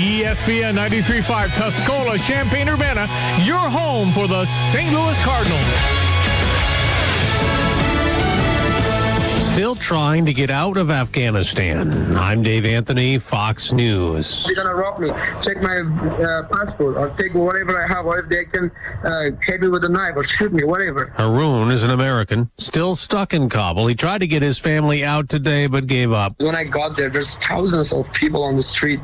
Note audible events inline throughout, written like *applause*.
ESPN 93.5 Tuscola, Champaign-Urbana, your home for the St. Louis Cardinals. Still trying to get out of Afghanistan. I'm Dave Anthony, Fox News. They're gonna rob me, take my uh, passport, or take whatever I have, or if they can uh, hit me with a knife or shoot me, whatever. Haroon is an American, still stuck in Kabul. He tried to get his family out today, but gave up. When I got there, there's thousands of people on the street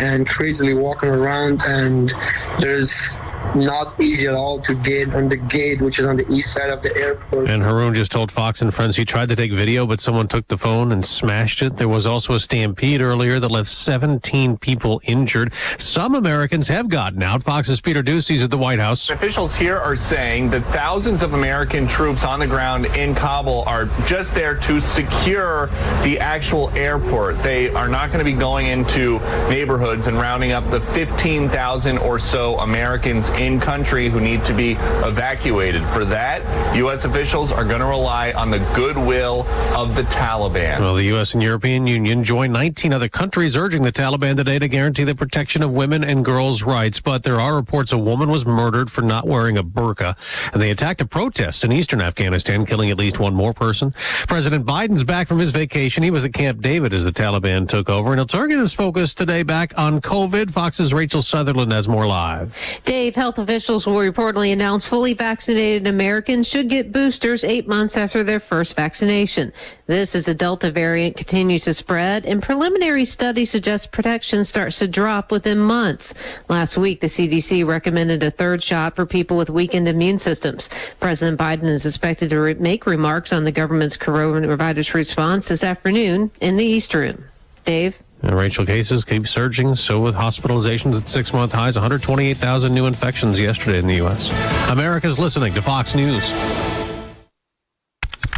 and crazily walking around, and there's not easy at all to get on the gate, which is on the east side of the airport. And Haroon just told Fox and Friends he tried to take video, but someone took the phone and smashed it. There was also a stampede earlier that left 17 people injured. Some Americans have gotten out. Fox's Peter Doocy's at the White House. Officials here are saying that thousands of American troops on the ground in Kabul are just there to secure the actual airport. They are not going to be going into neighborhoods and rounding up the 15,000 or so Americans in country who need to be evacuated. For that, U.S. officials are going to rely on the goodwill of the Taliban. Well, the U.S. and European Union joined 19 other countries urging the Taliban today to guarantee the protection of women and girls' rights. But there are reports a woman was murdered for not wearing a burqa, and they attacked a protest in eastern Afghanistan, killing at least one more person. President Biden's back from his vacation. He was at Camp David as the Taliban took over, and he'll target his focus today back on COVID. Fox's Rachel Sutherland has more live. Dave, health officials will reportedly announce fully vaccinated Americans should get boosters eight months after their first vaccination. This as the Delta variant continues to spread, and preliminary studies suggest protection starts to drop within months. Last week, the CDC recommended a third shot for people with weakened immune systems. President Biden is expected to re- make remarks on the government's coronavirus response this afternoon in the East Room. Dave? And Rachel, cases keep surging. So with hospitalizations at six month highs, 128,000 new infections yesterday in the U.S. America's listening to Fox News.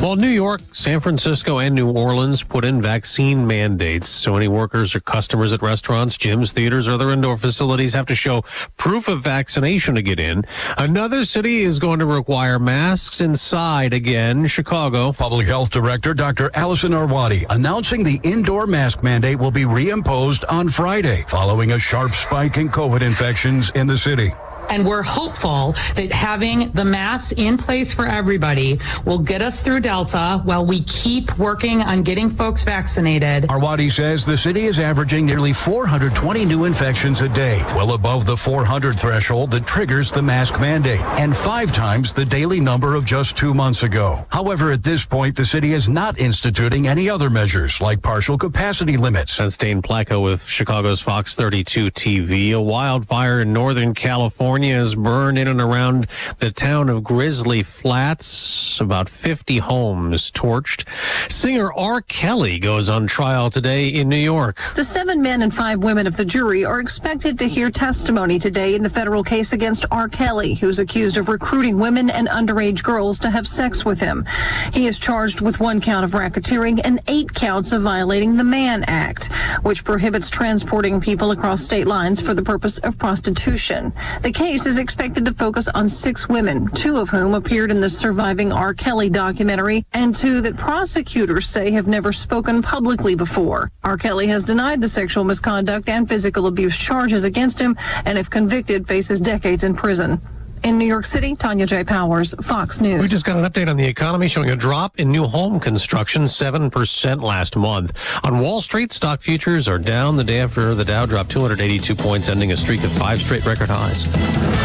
Well, New York, San Francisco, and New Orleans put in vaccine mandates. So any workers or customers at restaurants, gyms, theaters, or other indoor facilities have to show proof of vaccination to get in. Another city is going to require masks inside again, Chicago. Public Health Director Dr. Allison Arwady announcing the indoor mask mandate will be reimposed on Friday following a sharp spike in COVID infections in the city. And we're hopeful that having the masks in place for everybody will get us through Delta while we keep working on getting folks vaccinated. Arwady says the city is averaging nearly 420 new infections a day, well above the 400 threshold that triggers the mask mandate, and five times the daily number of just two months ago. However, at this point, the city is not instituting any other measures like partial capacity limits. That's Dane Placko with Chicago's Fox 32 TV. A wildfire in Northern California has burned in and around the town of Grizzly Flats. About 50 homes torched. Singer R. Kelly goes on trial today in New York. The seven men and five women of the jury are expected to hear testimony today in the federal case against R. Kelly, who's accused of recruiting women and underage girls to have sex with him. He is charged with one count of racketeering and eight counts of violating the Mann Act, which prohibits transporting people across state lines for the purpose of prostitution. The case is expected to focus on six women, two of whom appeared in the surviving R. Kelly documentary, and two that prosecutors say have never spoken publicly before. R. Kelly has denied the sexual misconduct and physical abuse charges against him, and if convicted, faces decades in prison. In New York City, Tanya J. Powers, Fox News. We just got an update on the economy showing a drop in new home construction, 7% last month. On Wall Street, stock futures are down the day after the Dow dropped 282 points, ending a streak of five straight record highs.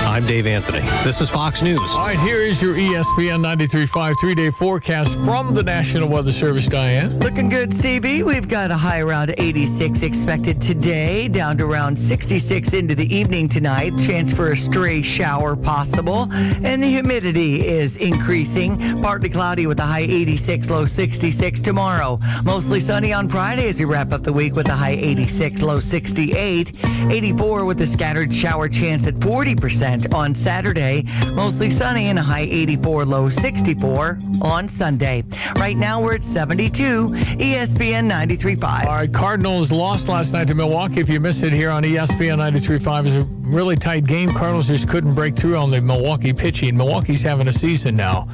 I'm Dave Anthony. This is Fox News. All right, here is your ESPN 93.5 three-day forecast from the National Weather Service, Diane. Looking good, Stevie. We've got a high around 86 expected today, down to around 66 into the evening tonight. Chance for a stray shower possible possible, and the humidity is increasing. Partly cloudy with a high 86, low 66 tomorrow. Mostly sunny on Friday as we wrap up the week with a high 86, low 68. 84 with a scattered shower chance at 40% on Saturday. Mostly sunny and a high 84, low 64 on Sunday. Right now we're at 72, ESPN 93.5. All right, Cardinals lost last night to Milwaukee. If you missed it here on ESPN 93.5, it was a really tight game. Cardinals just couldn't break through on the Milwaukee pitching. Milwaukee's having a season now.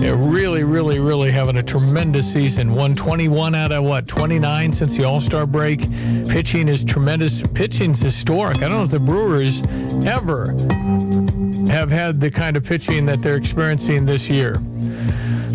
They're really, really, really having a tremendous season. 121 out of what, 29 since the All Star break. Pitching is tremendous. Pitching's historic. I don't know if the Brewers ever have had the kind of pitching that they're experiencing this year.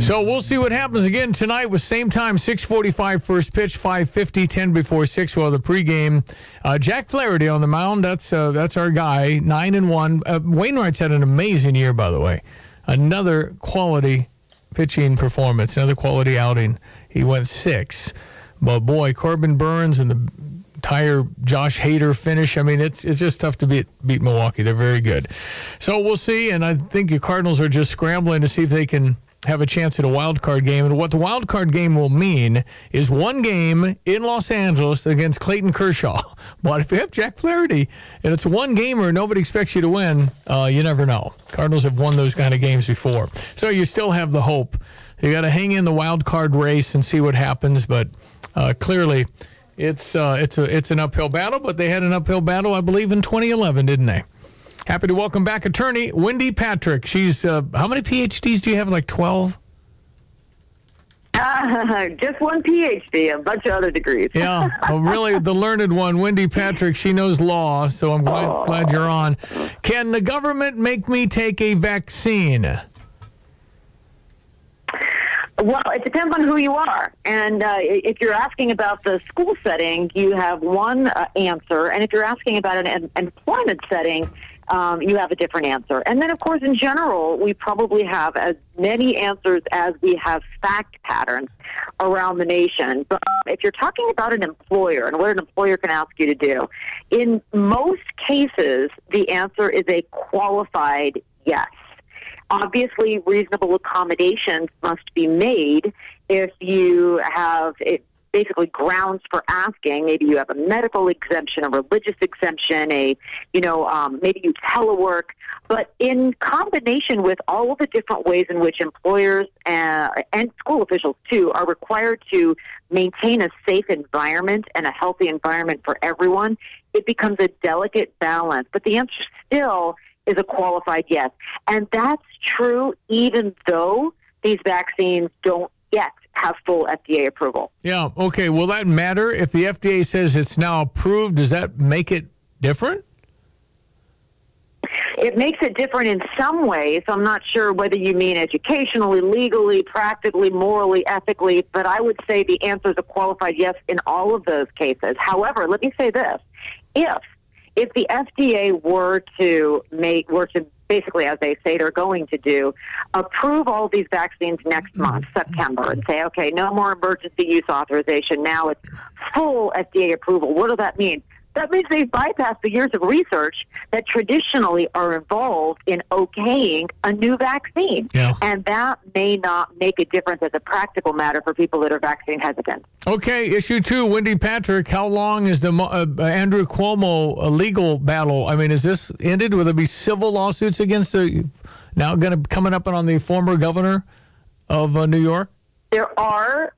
So we'll see what happens again tonight with same time, 645 first pitch, 550, 10 before 6, well, the pregame. Uh, Jack Flaherty on the mound, that's uh, that's our guy, 9 and 1. Uh, Wainwright's had an amazing year, by the way. Another quality pitching performance, another quality outing. He went six. But boy, Corbin Burnes and the entire Josh Hader finish. I mean, it's it's just tough to beat beat Milwaukee. They're very good. So we'll see. And I think the Cardinals are just scrambling to see if they can have a chance at a wild card game. And what the wild card game will mean is one game in Los Angeles against Clayton Kershaw. *laughs* But if you have Jack Flaherty and it's one gamer, nobody expects you to win, uh, you never know. Cardinals have won those kind of games before. So you still have the hope. You got to hang in the wild card race and see what happens. But uh, clearly, it's uh, it's a it's an uphill battle. But they had an uphill battle, I believe, in 2011, didn't they? Happy to welcome back attorney Wendy Patrick. She's uh, how many PhDs do you have? Like twelve. Uh, *laughs* just one PhD, a bunch of other degrees. yeah, *laughs* well, really, the learned one, Wendy Patrick. She knows law, so I'm glad, oh. glad you're on. Can the government make me take a vaccine? Well, it depends on who you are. And uh, if you're asking about the school setting, you have one uh, answer. And if you're asking about an employment setting, um, you have a different answer. And then, of course, in general, we probably have as many answers as we have fact patterns around the nation. But if you're talking about an employer and what an employer can ask you to do, in most cases, the answer is a qualified yes. Obviously, reasonable accommodations must be made if you have basically grounds for asking. Maybe you have a medical exemption, a religious exemption, a, you know, um, maybe you telework. But in combination with all of the different ways in which employers uh, and school officials, too, are required to maintain a safe environment and a healthy environment for everyone, it becomes a delicate balance. But the answer still is a qualified yes. And that's true even though these vaccines don't yet have full FDA approval. Yeah. Okay. Will that matter if the FDA says it's now approved? Does that make it different? It makes it different in some ways. I'm not sure whether you mean educationally, legally, practically, morally, ethically, but I would say the answer is a qualified yes in all of those cases. However, let me say this. If if the FDA were to make were to basically, as they say they're going to do, approve all these vaccines next mm-hmm. month, September, and say, okay, no more emergency use authorization. Now it's full FDA approval. What does that mean? That means they've bypassed the years of research that traditionally are involved in okaying a new vaccine. Yeah. And that may not make a difference as a practical matter for people that are vaccine hesitant. Okay, issue two, Wendy Patrick. How long is the uh, Andrew Cuomo uh, legal battle? I mean, is this ended? Will there be civil lawsuits against the now going to coming up on the former governor of uh, New York? There are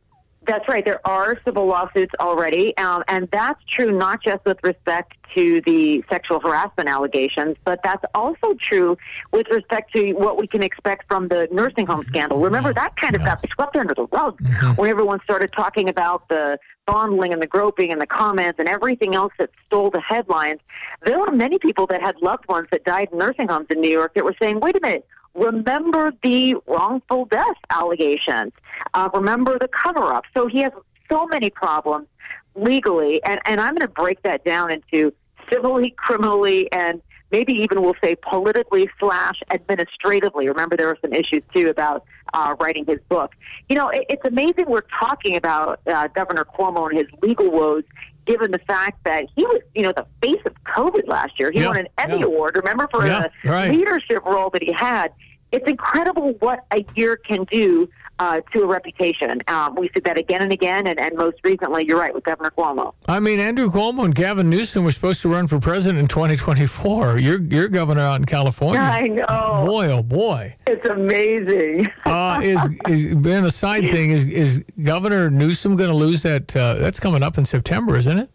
That's right. There are civil lawsuits already, um, and that's true not just with respect to the sexual harassment allegations, but that's also true with respect to what we can expect from the nursing home scandal. Remember, that kind of got swept under the rug when everyone started talking about the fondling and the groping and the comments and everything else that stole the headlines. There were many people that had loved ones that died in nursing homes in New York that were saying, wait a minute, remember the wrongful death allegations, uh, remember the cover up. So he has so many problems legally, and, and I'm going to break that down into civilly, criminally, and maybe even we'll say politically slash administratively. Remember, there were some issues too about uh, writing his book. You know, it, it's amazing we're talking about uh, Governor Cuomo and his legal woes. Given the fact that he was, you know, the face of COVID last year, he Yeah, won an Emmy yeah. Award. Remember for Yeah, the right. leadership role that he had. It's incredible what a year can do uh, to a reputation. Um, we see that again and again, and, and most recently, you're right, with Governor Cuomo. I mean, Andrew Cuomo and Gavin Newsom were supposed to run for president in 2024. You're you're governor out in California. I know. Boy, oh boy. It's amazing. Uh, is is been a side thing? Is is Governor Newsom going to lose that? Uh, that's coming up in September, isn't it?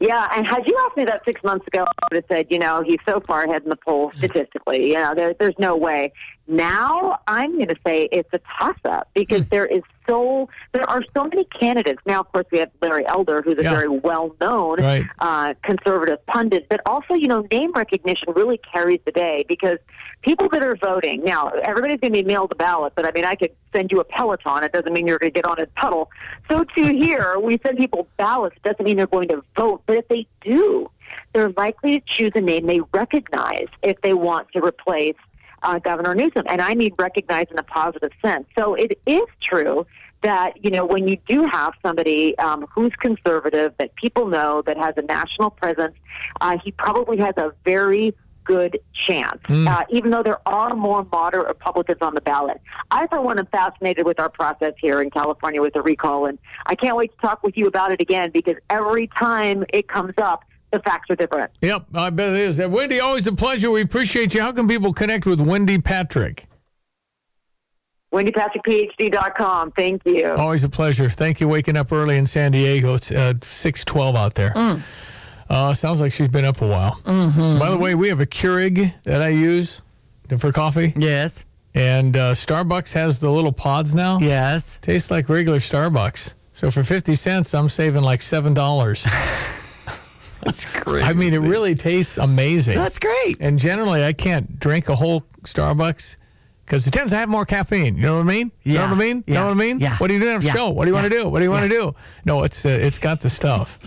Yeah, and had you asked me that six months ago, I would have said, you know, he's so far ahead in the polls statistically. You know, there, there's no way. Now I'm going to say it's a toss-up because hmm. there is so there are so many candidates. Now, of course, we have Larry Elder, who's a Yeah. very well-known Right. uh, conservative pundit, but also, you know, name recognition really carries the day because people that are voting now, everybody's going to be mailed a ballot, but I mean, I could send you a Peloton. It doesn't mean you're going to get on a puddle. So to *laughs* here, we send people ballots. It doesn't mean they're going to vote, but if they do, they're likely to choose a name they recognize if they want to replace uh, Governor Newsom. And I mean recognize in a positive sense. So it is true that, you know, when you do have somebody um, who's conservative, that people know, that has a national presence, uh, he probably has a very good chance, uh, even though there are more moderate Republicans on the ballot. I, for one, am fascinated with our process here in California with the recall, and I can't wait to talk with you about it again because every time it comes up, the facts are different. Yep, I bet it is. Wendy, always a pleasure. We appreciate you. How can people connect with Wendy Patrick? WendyPatrickPhD.com. Thank you. Always a pleasure. Thank you. Waking up early in San Diego. It's uh, six twelve out there. Uh, sounds like she's been up a while. Mm-hmm. By the way, we have a Keurig that I use for coffee. Yes. And uh, Starbucks has the little pods now. Yes. Tastes like regular Starbucks. So for 50 cents, I'm saving like $7. *laughs* That's *laughs* great. I mean, it really tastes amazing. That's great. And generally, I can't drink a whole Starbucks because it tends to have more caffeine. You know what I mean? You know what I mean? You know what I mean? Yeah. What are you doing at a Yeah. show? What do you want to do? What do you want to do? No, it's uh, it's got the stuff.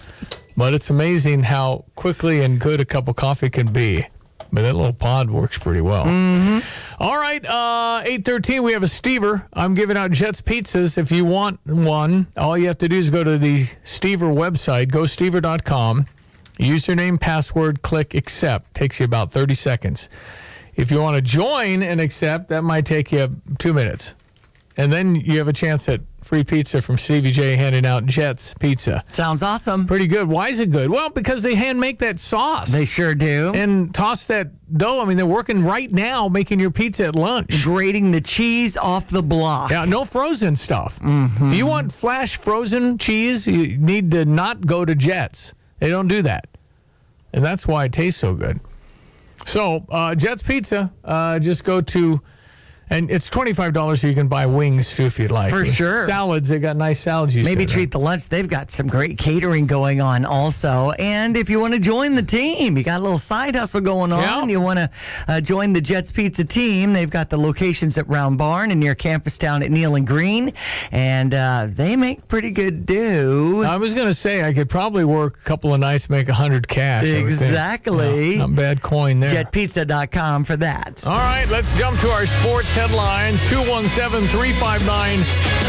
But it's amazing how quickly and good a cup of coffee can be. But that little pod works pretty well. Mm-hmm. All right, uh, 813, we have a Stever. I'm giving out Jets pizzas. If you want one, all you have to do is go to the Stever website, gostever.com, username, password, click accept. Takes you about 30 seconds. If you want to join and accept, that might take you two minutes. And then you have a chance at free pizza from Stevie J handing out Jets pizza. Sounds awesome. Pretty good. Why is it good? Well, because they hand make that sauce. They sure do. and toss that dough. I mean, they're working right now making your pizza at lunch. Grating the cheese off the block. Yeah, no frozen stuff. Mm-hmm. If you want flash frozen cheese, you need to not go to Jets. They don't do that. And that's why it tastes so good. So, uh, Jets Pizza, uh, just go to, and it's $25 so you can buy wings too if you'd like. For sure. Salads, they got nice salads you Maybe treat the lunch. They've got some great catering going on also. And if you want to join the team, you got a little side hustle going on. Yeah. You want to uh, join the Jets Pizza team. They've got the locations at Round Barn and near Campus Town at Neil and Green. And uh, they make pretty good do. I was going to say I could probably work a couple of nights, make a 100 cash. I would think. Exactly. Yeah, not bad coin there. JetPizza.com for that. All right, let's jump to our sports headlines. 217 359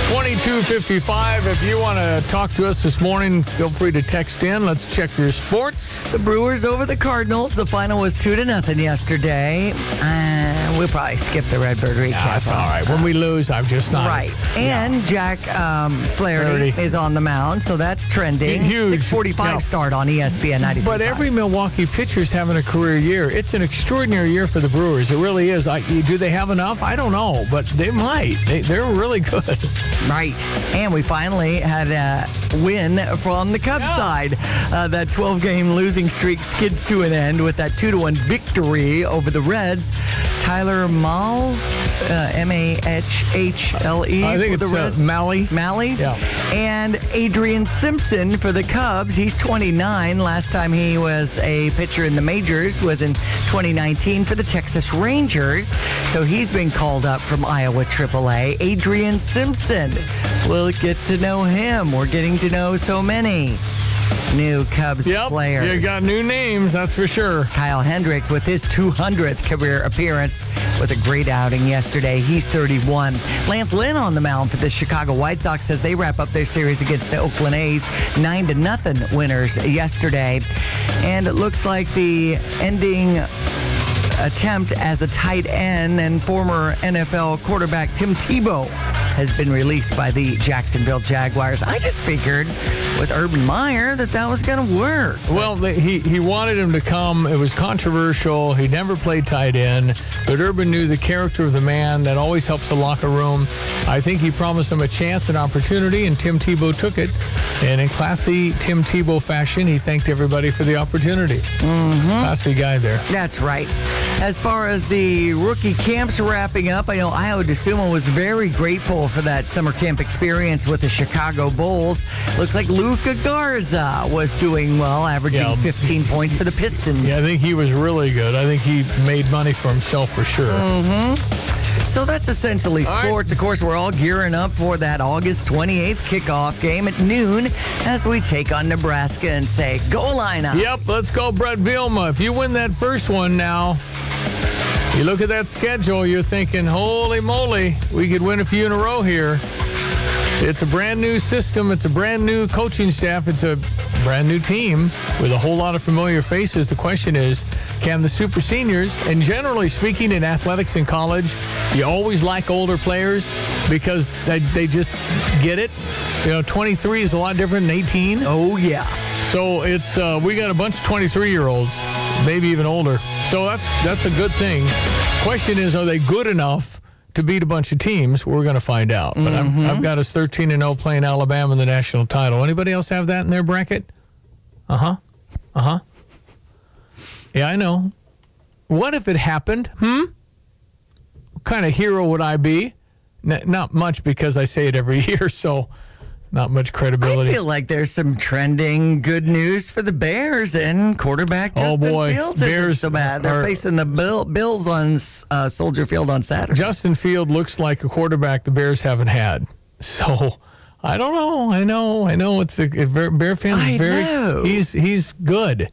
2255. If you want to talk to us this morning, feel free to text in. Let's check your sports. The Brewers over the Cardinals. The final was two to nothing yesterday. Uh, we'll probably skip the Redbird recap. That's all right. When we lose, I'm just not. Right. And Jack um, Flaherty, Flaherty. is on the mound, so that's trending. Huge. 645 Now- start on ESPN 93. But every Milwaukee pitcher's having a career year. It's an extraordinary year for the Brewers. It really is. I, do they have enough? I don't know, but they might. They, they're really good. Right. And we finally had a win from the Cubs side. Uh, that 12 game losing streak skids to an end with that 2 to 1 victory over the Reds. Tyler Mahle, uh, M A H H L E. I think for the it's uh, Reds. Malley. Malley. Yeah. And Adrian Sampson for the Cubs. He's 29. Last time he was a pitcher in the majors was in 2019 for the Texas Rangers. So he's been called up from Iowa AAA. Adrian Sampson. We'll get to know him. We're getting to know so many new Cubs Yep. players. You got new names, that's for sure. Kyle Hendricks with his 200th career appearance with a great outing yesterday. He's 31. Lance Lynn on the mound for the Chicago White Sox as they wrap up their series against the Oakland A's. 9 to nothing winners yesterday. And it looks like the ending attempt as a tight end and former NFL quarterback Tim Tebow has been released by the Jacksonville Jaguars. I just figured with Urban Meyer that that was going to work. Well, he he wanted him to come. It was controversial. He never played tight end, but Urban knew the character of the man. That always helps the locker room. I think he promised him a chance, an opportunity, and Tim Tebow took it. And in classy Tim Tebow fashion, he thanked everybody for the opportunity. Mm-hmm. Classy guy there. That's right. As far as the rookie camps wrapping up, I know Ayo Dosunmu was very grateful for that summer camp experience with the Chicago Bulls. Looks like Luka Garza was doing well, averaging Yeah. 15 points for the Pistons. Yeah, I think he was really good. I think he made money for himself for sure. Mm-hmm. So that's essentially All right. sports. Of course, we're all gearing up for that August 28th kickoff game at noon as we take on Nebraska and say, go line up. Yep, let's go, Bret Bielema. If you win that first one now, you look at that schedule, you're thinking, holy moly, we could win a few in a row here. It's a brand new system. It's a brand new coaching staff. It's a brand new team with a whole lot of familiar faces. The question is, can the super seniors, and generally speaking in athletics in college, you always like older players because they, they just get it. You know, 23 is a lot different than 18. Oh, yeah. So it's uh, we got a bunch of 23 year olds, maybe even older. So that's that's a good thing. Question is, are they good enough to beat a bunch of teams? We're going to find out. But I'm, I've got us 13 and 0 playing Alabama in the national title. Anybody else have that in their bracket? Uh huh. Uh huh. Yeah, I know. What if it happened? Hmm. What kind of hero would I be? N- not much because I say it every *laughs* year, so not much credibility. I feel like there's some trending good news for the Bears and quarterback Oh, boy. Fields Bears so bad. They're are- facing the Bill, Bills on uh, Soldier Field on Saturday. Justin Field looks like a quarterback the Bears haven't had. So I don't know. I know. I know. It's a, a Bear fan. I very. know. He's he's good.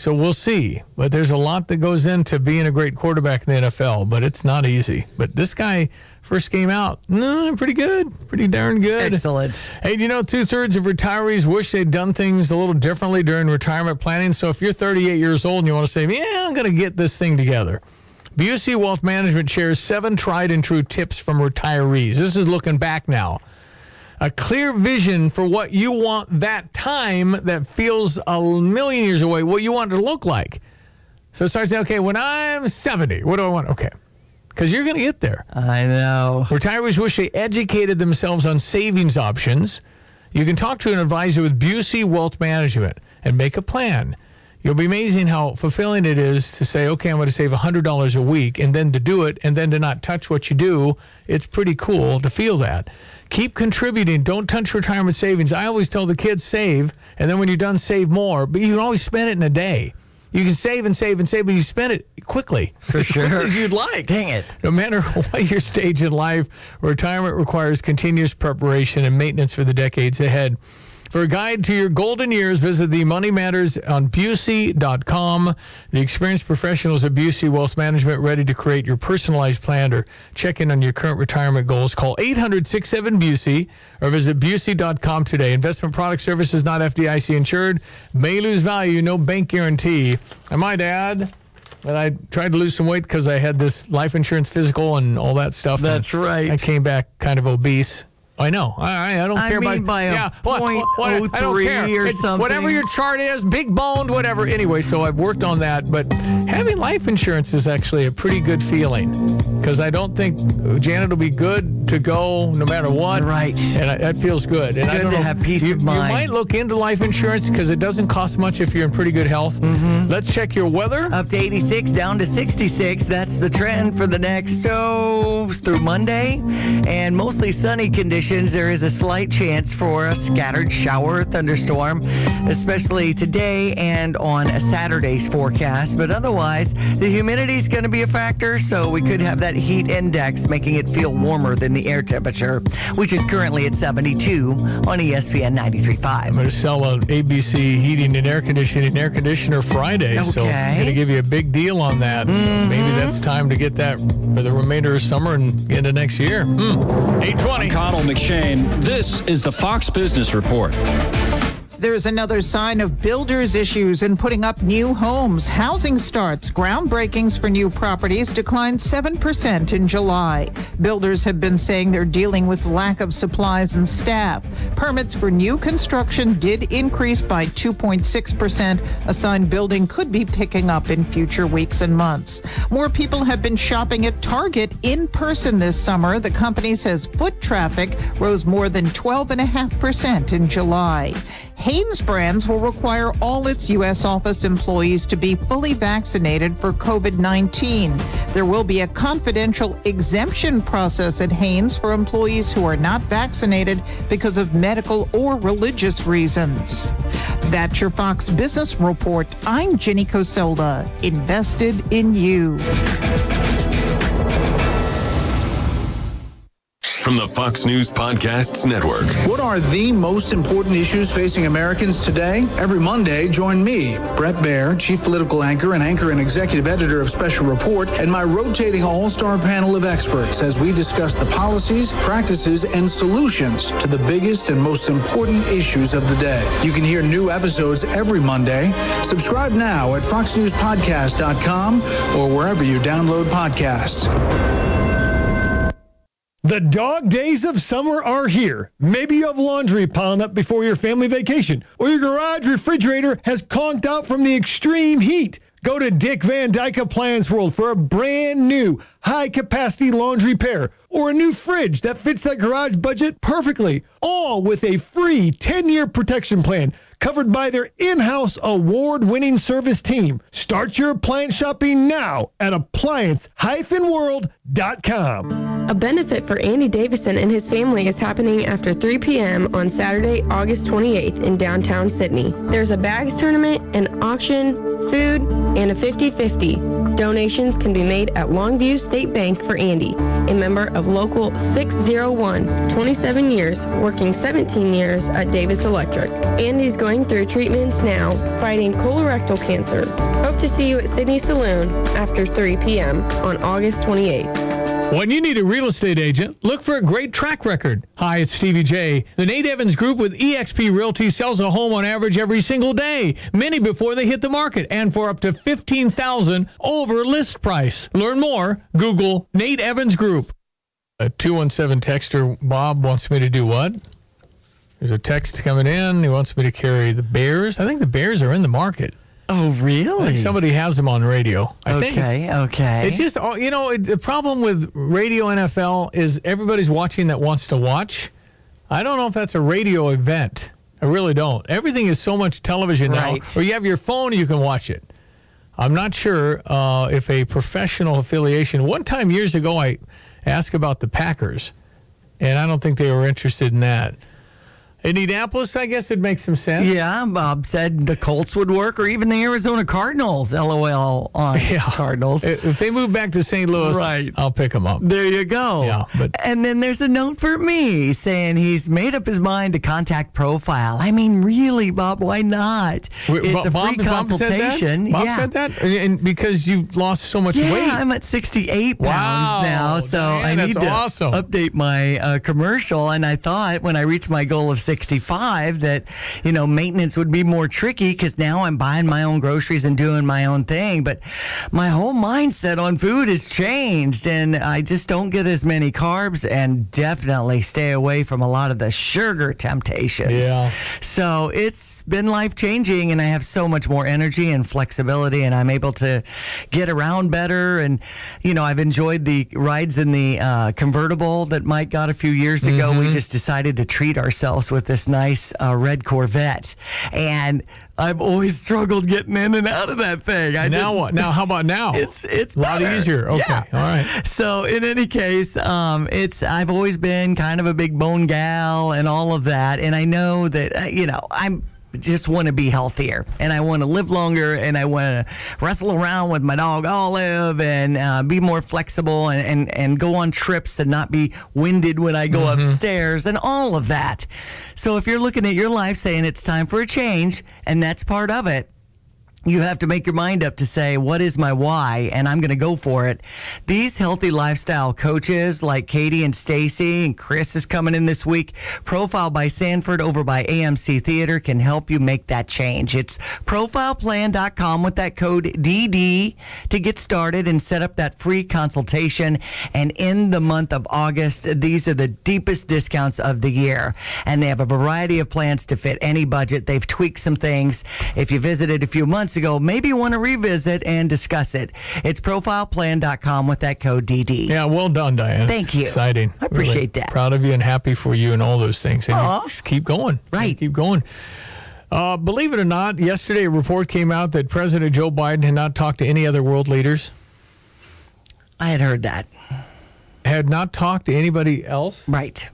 So we'll see. But there's a lot that goes into being a great quarterback in the NFL. But it's not easy. But this guy first game out, no, pretty good, pretty darn good. Excellent. Hey, do you know two thirds of retirees wish they'd done things a little differently during retirement planning? So if you're 38 years old and you want to say, yeah, I'm going to get this thing together. Busey Wealth Management shares seven tried and true tips from retirees. This is looking back now. A clear vision for what you want that time that feels a million years away, what you want it to look like. So start saying, okay, when I'm 70, what do I want? Okay. Because you're going to get there. I know. Retirees wish they educated themselves on savings options. You can talk to an advisor with Busey Wealth Management and make a plan. You'll be amazing how fulfilling it is to say, okay, I'm going to save $100 a week, and then to do it, and then to not touch what you do. It's pretty cool to feel that. Keep contributing. Don't touch retirement savings. I always tell the kids save, and then when you're done, save more. But you can always spend it in a day. You can save and save and save, but you spend it quickly. For *laughs* as quickly sure. as you'd like. Dang it. No matter *laughs* what your stage in life, retirement requires continuous preparation and maintenance for the decades ahead. For a guide to your golden years, visit the Money Matters on Busey.com. The experienced professionals at Busey Wealth Management ready to create your personalized plan or check in on your current retirement goals. Call 800 67 Busey or visit Busey.com today. Investment product services not FDIC insured. May lose value, no bank guarantee. I might add, And I tried to lose some weight because I had this life insurance physical and all that stuff. That's right. I came back kind of obese. I know. I, I, don't I care mean about by a yeah, what- point what- oh I don't three care. or It's something. Whatever your chart is, big boned, whatever. Anyway, so I've worked on that. But having life insurance is actually a pretty good feeling because I don't think Janet will be good to go no matter what. Right. And I, that feels good. And I don't to know, have peace you, of mind. You might look into life insurance because it doesn't cost much if you're in pretty good health. Mm-hmm. Let's check your weather. Up to 86, down to 66. That's the trend for the next, oh, through Monday. And mostly sunny conditions. There is a slight chance for a scattered shower or thunderstorm, especially today and on a Saturday's forecast. But otherwise, the humidity is going to be a factor, so we could have that heat index making it feel warmer than the air temperature, which is currently at 72 on ESPN 93.5. I'm going to sell an ABC heating and air conditioning air conditioner Friday. So I'm going to give you a big deal on that. So maybe that's time to get that for the remainder of summer and into next year. Hmm. 820. Connell McShane. This is the Fox Business Report. There's another sign of builders' issues in putting up new homes. Housing starts, groundbreakings for new properties declined 7% in July. Builders have been saying they're dealing with lack of supplies and staff. Permits for new construction did increase by 2.6%. A sign building could be picking up in future weeks and months. More people have been shopping at Target in person this summer. The company says foot traffic rose more than 12.5% in July. Hanesbrands will require all its U.S. office employees to be fully vaccinated for COVID 19. There will be a confidential exemption process at Hanes for employees who are not vaccinated because of medical or religious reasons. That's your Fox Business Report. I'm Jenny Coselda, invested in you. From the Fox News Podcasts Network. What are the most important issues facing Americans today? Every Monday, join me, Bret Baier, Chief Political Anchor and Anchor and Executive Editor of Special Report, and my rotating all-star panel of experts as we discuss the policies, practices, and solutions to the biggest and most important issues of the day. You can hear new episodes every Monday. Subscribe now at foxnewspodcast.com or wherever you download podcasts. The dog days of summer are here. Maybe you have laundry piling up before your family vacation, or your garage refrigerator has conked out from the extreme heat. Go to Dick Van Dyke Appliance World for a brand new high capacity laundry pair or a new fridge that fits that garage budget perfectly, all with a free 10 year protection plan covered by their in house award winning service team. Start your appliance shopping now at appliance world.com. A benefit for Andy Davison and his family is happening after 3 p.m. on Saturday, August 28th in downtown Sidney. There's a bags tournament, an auction, food, and a 50-50. Donations can be made at Longview State Bank for Andy, a member of Local 601, 27 years, working 17 years at Davis Electric. Andy's going through treatments now, fighting colorectal cancer. Hope to see you at Sidney Saloon after 3 p.m. on August 28th. When you need a real estate agent, look for a great track record. Hi, it's Stevie J. The Nate Evans Group with eXp Realty sells a home on average every single day, many before they hit the market, and for up to 15000 over list price. Learn more, Google Nate Evans Group. A 217 texter Bob wants me to do what? There's a text coming in. He wants me to carry the Bears. I think the Bears are in the market. Oh, really? I think somebody has them on radio. I think. Okay, okay. It's just, oh, you know, the problem with radio NFL is everybody's watching that wants to watch. I don't know if that's a radio event. I really don't. Everything is so much television Right. now, or you have your phone, you can watch it. I'm not sure uh, if a professional affiliation. One time years ago, I asked about the Packers, and I don't think they were interested in that. Indianapolis, I guess it makes some sense. Yeah, Bob said the Colts would work, or even the Arizona Cardinals. LOL on *laughs* yeah. Cardinals. If they move back to St. Louis, Right. I'll pick them up. There you go. Yeah, but And then there's a note for me saying he's made up his mind to contact Profile. I mean, really, Bob? Why not? Wait, it's Bob- a free Bob- Bob said that? consultation. Bob yeah. said that, and because you lost so much yeah, weight. I'm at 68 pounds Wow, now, so Diane, I need to awesome. update my uh, commercial. And I thought when I reached my goal of 65 that, you know, maintenance would be more tricky because now I'm buying my own groceries and doing my own thing. But my whole mindset on food has changed and I just don't get as many carbs and definitely stay away from a lot of the sugar temptations. Yeah. So it's been life changing and I have so much more energy and flexibility and I'm able to get around better. And, you know, I've enjoyed the rides in the uh, convertible that Mike got a few years ago. We just decided to treat ourselves with this nice uh, red Corvette. And I've always struggled getting in and out of that thing. I now what? Now how about now? *laughs* It's it's a lot better. easier. Okay, Yeah. all right. So in any case, um, it's I've always been kind of a big bone gal and all of that, and I know that uh, you know I'm just want to be healthier and I want to live longer and I want to wrestle around with my dog Olive and uh, be more flexible and, and, and go on trips and not be winded when I go upstairs and all of that. So if you're looking at your life saying it's time for a change and that's part of it, you have to make your mind up to say, what is my why? And I'm going to go for it. These healthy lifestyle coaches like Katie and Stacy and Chris is coming in this week. Profile by Sanford over by AMC Theater can help you make that change. It's profileplan.com with that code DD to get started and set up that free consultation. And in the month of August, these are the deepest discounts of the year. And they have a variety of plans to fit any budget. They've tweaked some things. If you visited a few months ago, maybe you want to revisit and discuss it. It's profileplan.com with that code DD. Yeah, well done, Diane. Thank you. Exciting. I appreciate that. Proud of you and happy for you and all those things. And you just keep going. Right. Keep going. Uh, believe it or not, yesterday a report came out that President Joe Biden had not talked to any other world leaders, I had heard that. had not talked to anybody else. Right.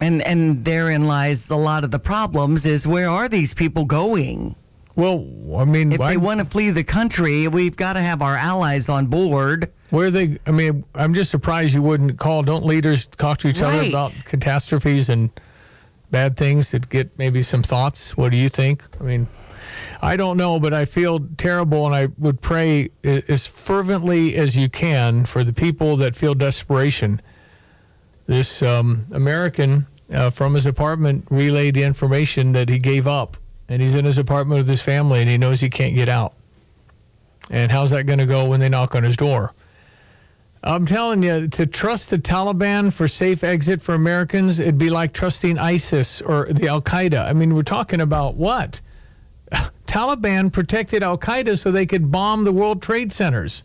And and therein lies a lot of the problems is where are these people going? Well, I mean, If why- they want to flee the country, we've got to have our allies on board. Where they? I mean, I'm just surprised you wouldn't call. Don't leaders talk to each other about catastrophes and bad things that get maybe some thoughts? What do you think? I mean, I don't know, but I feel terrible, and I would pray as fervently as you can for the people that feel desperation. This um, American uh, from his apartment relayed information that he gave up, and he's in his apartment with his family, and he knows he can't get out. And how's that going to go when they knock on his door? I'm telling you, to trust the Taliban for safe exit for Americans, it'd be like trusting ISIS or the Al Qaeda. I mean, we're talking about what? *laughs* Taliban protected Al Qaeda so they could bomb the World Trade Centers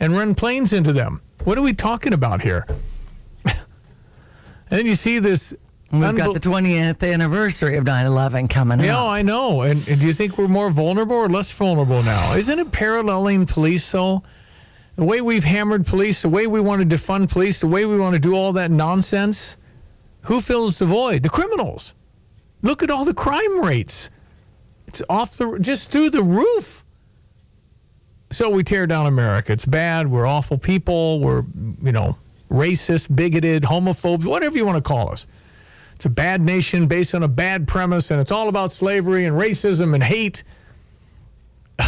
and run planes into them. What are we talking about here? *laughs* and then you see this. We've got the 20th anniversary of 9/11 coming Yeah, up. Yeah, I know. And, and do you think we're more vulnerable or less vulnerable now? Isn't it paralleling police though? The way we've hammered police, the way we want to defund police, the way we want to do all that nonsense. Who fills the void? The criminals. Look at all the crime rates. It's off the just through the roof. So we tear down America. It's bad. We're awful people. We're, you know, racist, bigoted, homophobes, whatever you want to call us. It's a bad nation based on a bad premise, and it's all about slavery and racism and hate. *laughs*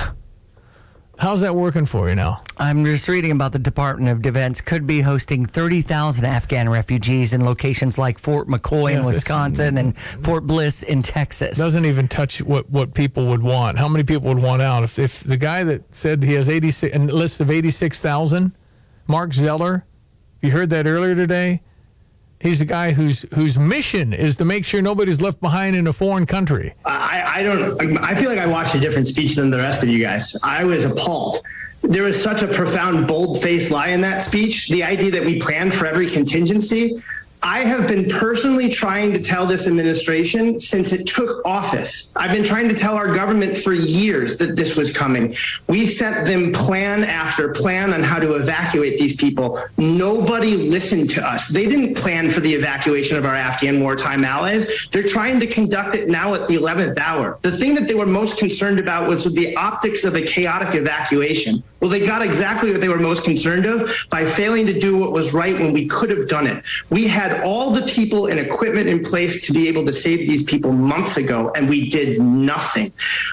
How's that working for you now? I'm just reading about the Department of Defense could be hosting 30,000 Afghan refugees in locations like Fort McCoy in Yes, it's- Wisconsin and Fort Bliss in Texas. Doesn't even touch what, what people would want. How many people would want out? If, if the guy that said he has 86 a list of 86,000, Mark Zeller, you heard that earlier today. He's the guy whose whose mission is to make sure nobody's left behind in a foreign country. I, I don't. I feel like I watched a different speech than the rest of you guys. I was appalled. There was such a profound, bold-faced lie in that speech. The idea that we planned for every contingency. I have been personally trying to tell this administration since it took office. I've been trying to tell our government for years that this was coming. We sent them plan after plan on how to evacuate these people. Nobody listened to us. They didn't plan for the evacuation of our Afghan wartime allies. They're trying to conduct it now at the 11th hour. The thing that they were most concerned about was the optics of a chaotic evacuation. Well, they got exactly what they were most concerned of by failing to do what was right when we could have done it. We had all the people and equipment in place to be able to save these people months ago, and we did nothing.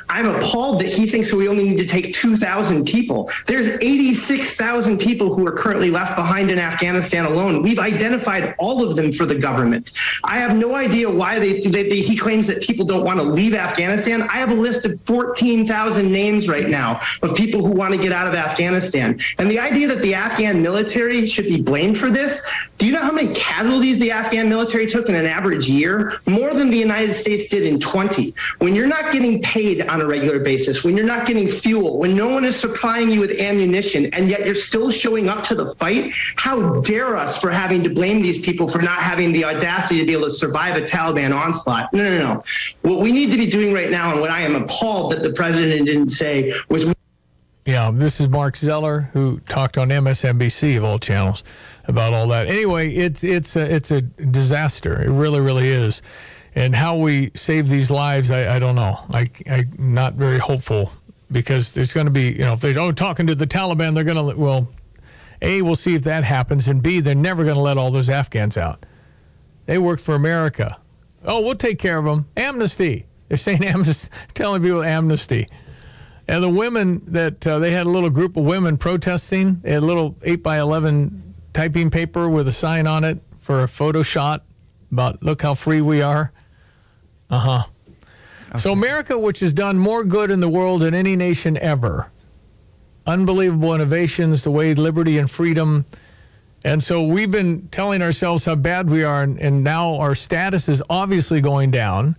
I'm appalled that he thinks we only need to take 2,000 people. There's 86,000 people who are currently left behind in Afghanistan alone. We've identified all of them for the government. I have no idea why they, they, they he claims that people don't want to leave Afghanistan. I have a list of 14,000 names right now of people who want to get out of Afghanistan. And the idea that the Afghan military should be blamed for this, do you know how many casualties the Afghan military took in an average year? More than the United States did in 20. When you're not getting paid on a regular basis, when you're not getting fuel, when no one is supplying you with ammunition, and yet you're still showing up to the fight, how dare us for having to blame these people for not having the audacity to be able to survive a Taliban onslaught? No, no, no. What we need to be doing right now, and what I am appalled that the president didn't say, was yeah, this is Mark Zeller who talked on MSNBC of all channels about all that. Anyway, it's it's a, it's a disaster. It really, really is. And how we save these lives, I, I don't know. I, I'm not very hopeful because there's going to be, you know, if they don't talking to the Taliban, they're going to, well, A, we'll see if that happens, and B, they're never going to let all those Afghans out. They work for America. Oh, we'll take care of them. Amnesty. They're saying *laughs* amnesty, telling people amnesty. And the women that uh, they had a little group of women protesting, a little 8 by 11 typing paper with a sign on it for a photo shot about look how free we are. Uh huh. Okay. So, America, which has done more good in the world than any nation ever, unbelievable innovations, the way liberty and freedom. And so we've been telling ourselves how bad we are, and, and now our status is obviously going down.